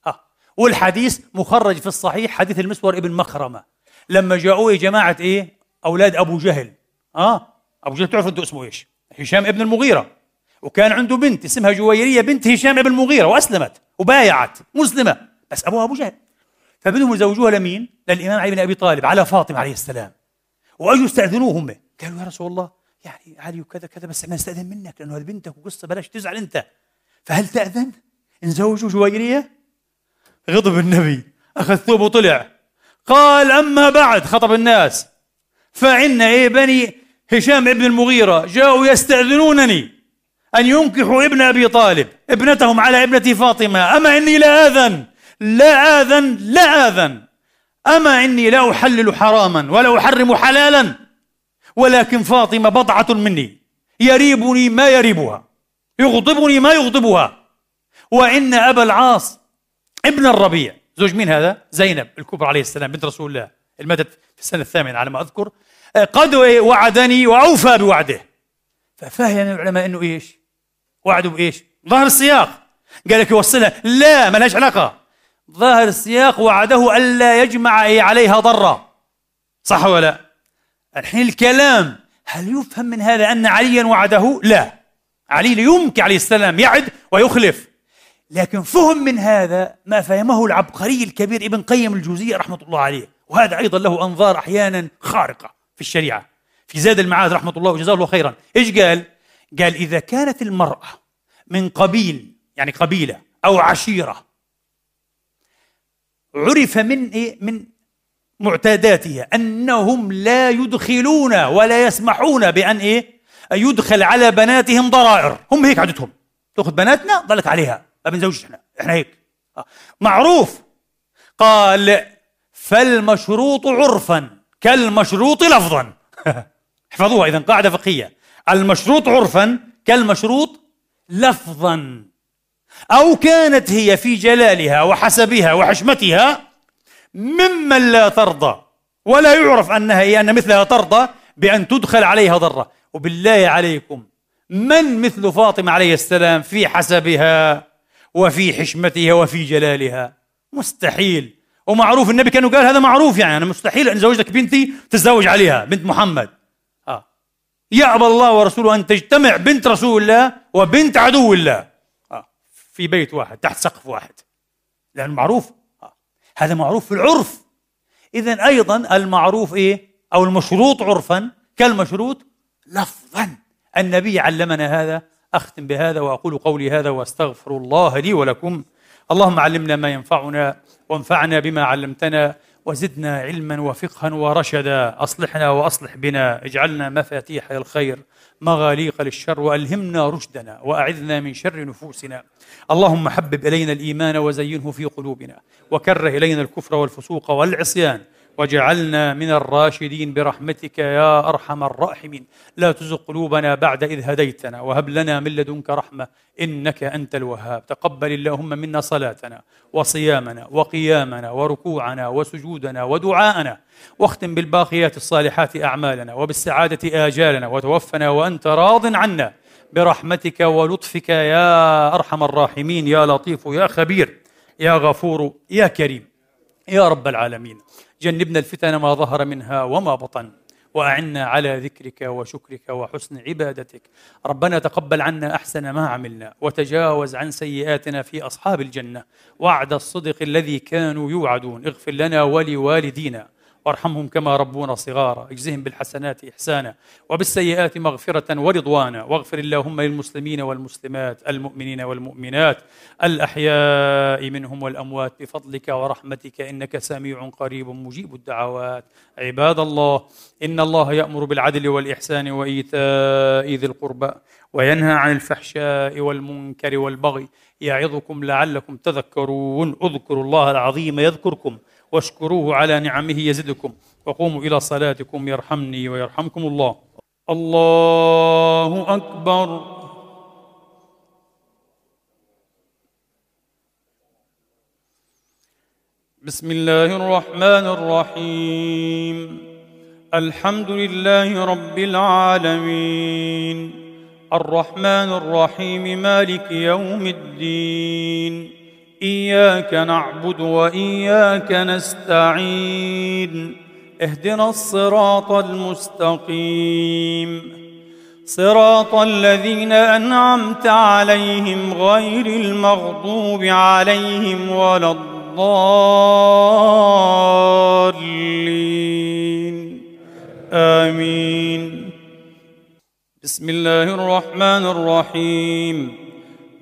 ها. والحديث مخرج في الصحيح حديث المسور ابن مخرمه لما جاءوا يا جماعة إيه؟ أولاد أبو جهل. آه أبو جهل تعرفوا أنتوا اسمه إيش؟ هشام ابن المغيرة. وكان عنده بنت اسمها جويرية بنت هشام ابن المغيرة وأسلمت وبايعت مسلمة. بس أبوها أبو جهل. فبدهم يزوجوها لمين؟ للإمام علي بن أبي طالب على فاطمة عليه السلام. وأجوا استاذنوه هم. قالوا يا رسول الله يعني علي وكذا كذا بس إحنا نستأذن منك لأنه هذه بنتك وقصة بلاش تزعل أنت. فهل تأذن؟ نزوجوا جويريه؟ غضب النبي اخذ ثوب وطلع. قال أما بعد خطب الناس. فإن إيه بني هشام ابن المغيرة جاءوا يستأذنونني أن ينكحوا ابن أبي طالب ابنتهم على ابنتي فاطمة. أما إني لا آذن لا آذن لا آذن. أما إني لا أحلل حراما ولا أحرم حلالا ولكن فاطمة بضعة مني يريبني ما يريبها. يغضبني ما يغضبها. وإن أبا العاص ابن الربيع زوج مين هذا؟ زينب الكبرى عليه السلام بنت رسول الله الماتت في السنة الثامنة على ما أذكر. قد وعدني وأوفى بوعده. ففهم العلماء أنه إيش؟ وعده بإيش؟ ظهر السياق. قال لك يوصلها. لا ما لهاش علاقة. ظاهر السياق وعده ألا يجمع عليها ضرا صح ولا الحين الكلام هل يفهم من هذا أن عليا وعده؟ لا. علي يمكن عليه السلام يعد ويخلف. لكن فهم من هذا ما فهمه العبقري الكبير ابن قيم الجوزية رحمة الله عليه. وهذا أيضا له أنظار أحيانا خارقة في الشريعة. في زاد المعاد رحمة الله وجزاه الله خيرا. إيش قال؟ قال إذا كانت المرأة من قبيل يعني قبيلة أو عشيرة عرف من إيه؟ من معتاداتها أنهم لا يدخلون ولا يسمحون بأن إيه يدخل على بناتهم ضرائر. هم هيك عادتهم تأخذ بناتنا ضلك عليها. ما بنزوجش إحنا. إحنا هيك. آه. معروف. قال فالمشروط عرفا كالمشروط لفظا. احفظوها اذا قاعدة فقهية. المشروط عرفا كالمشروط لفظا. أو كانت هي في جلالها وحسبها وحشمتها ممن لا ترضى. ولا يعرف أنها هي أن مثلها ترضى بأن تدخل عليها ضرة. وبالله عليكم من مثل فاطمة عليه السلام في حسبها وفي حشمتها وفي جلالها؟ مستحيل. ومعروف النبي كان قال هذا معروف يعني أنا مستحيل أن زوجتك بنتي تتزوج عليها بنت محمد. آه. يأبى الله ورسوله أن تجتمع بنت رسول الله وبنت عدو الله. في بيت واحد تحت سقف واحد. لأنه معروف. هذا معروف في العرف. إذا أيضا المعروف إيه؟ أو المشروط عرفا كالمشروط لفظا. النبي علمنا هذا أختم بهذا وأقول قولي هذا وأستغفر الله لي ولكم. اللهم علمنا ما ينفعنا وانفعنا بما علمتنا وزدنا علما وفقها ورشدا. أصلحنا وأصلح بنا. اجعلنا مفاتيح الخير مغاليق للشر وألهمنا رشدنا وأعذنا من شر نفوسنا. اللهم حبب إلينا الإيمان وزينه في قلوبنا وكره إلينا الكفر والفسوق والعصيان وجعلنا من الراشدين برحمتك يا أرحم الراحمين. لا تزغ قلوبنا بعد إذ هديتنا وهب لنا من لدنك رحمة إنك أنت الوهاب. تقبل اللهم منا صلاتنا وصيامنا وقيامنا وركوعنا وسجودنا ودعاءنا واختم بالباقيات الصالحات أعمالنا وبالسعادة آجالنا وتوفنا وأنت راض عنا. برحمتك ولطفك يا أرحم الراحمين. يا لطيف يا خبير يا غفور يا كريم. يا رب العالمين. جنبنا الفتن ما ظهر منها وما بطن. وأعنا على ذكرك وشكرك وحسن عبادتك. ربنا تقبل عنا أحسن ما عملنا وتجاوز عن سيئاتنا في أصحاب الجنة. وعد الصدق الذي كانوا يوعدون. اغفر لنا ولوالدينا. وارحمهم كما ربونا صغارا. اجزهم بالحسنات إحسانا وبالسيئات مغفرة ورضوانا. واغفر اللهم للمسلمين والمسلمات المؤمنين والمؤمنات الأحياء منهم والأموات بفضلك ورحمتك إنك سميع قريب مجيب الدعوات. عباد الله إن الله يأمر بالعدل والإحسان وإيتاء ذي القربى وينهى عن الفحشاء والمنكر والبغي. يعظكم لعلكم تذكرون. اذكروا الله العظيم يذكركم. واشكروه على نعمه يزدكم. وقوموا إلى صلاتكم يرحمني ويرحمكم الله. الله أكبر. بسم الله الرحمن الرحيم. الحمد لله رب العالمين. الرحمن الرحيم مالك يوم الدين. إياك نعبد وإياك نستعين اهدنا الصراط المستقيم. صراط الذين أنعمت عليهم غير المغضوب عليهم ولا الضالين. آمين. بسم الله الرحمن الرحيم.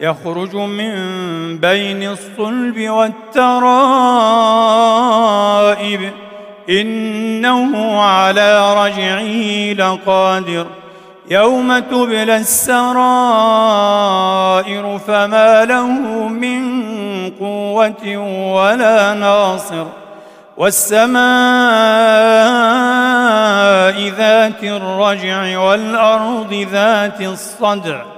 يخرج من بين الصلب والترائب. إنه على رجعه لقادر. يوم تبلى السرائر فما له من قوة ولا ناصر. والسماء ذات الرجع والأرض ذات الصدع.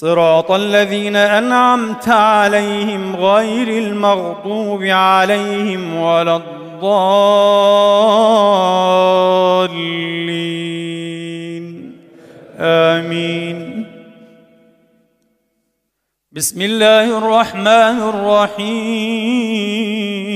صراط الذين أنعمت عليهم غير المغضوب عليهم ولا الضالين. آمين. بسم الله الرحمن الرحيم.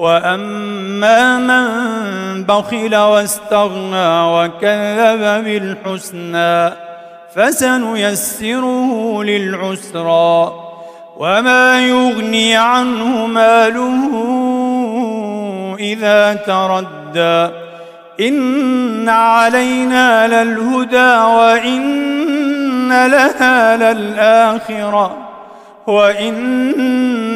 وأما من بخل واستغنى وكذب بالحسنى فسنيسره للعسرى وما يغني عنه ماله إذا تردى إن علينا للهدى وإن لها للآخرة وإن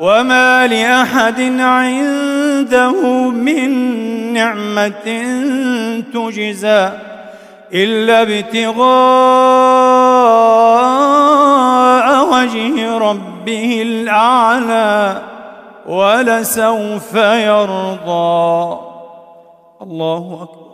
وما لأحد عنده من نعمة تجزى إلا ابتغاء وجه ربه الأعلى ولسوف يرضى. الله أكبر.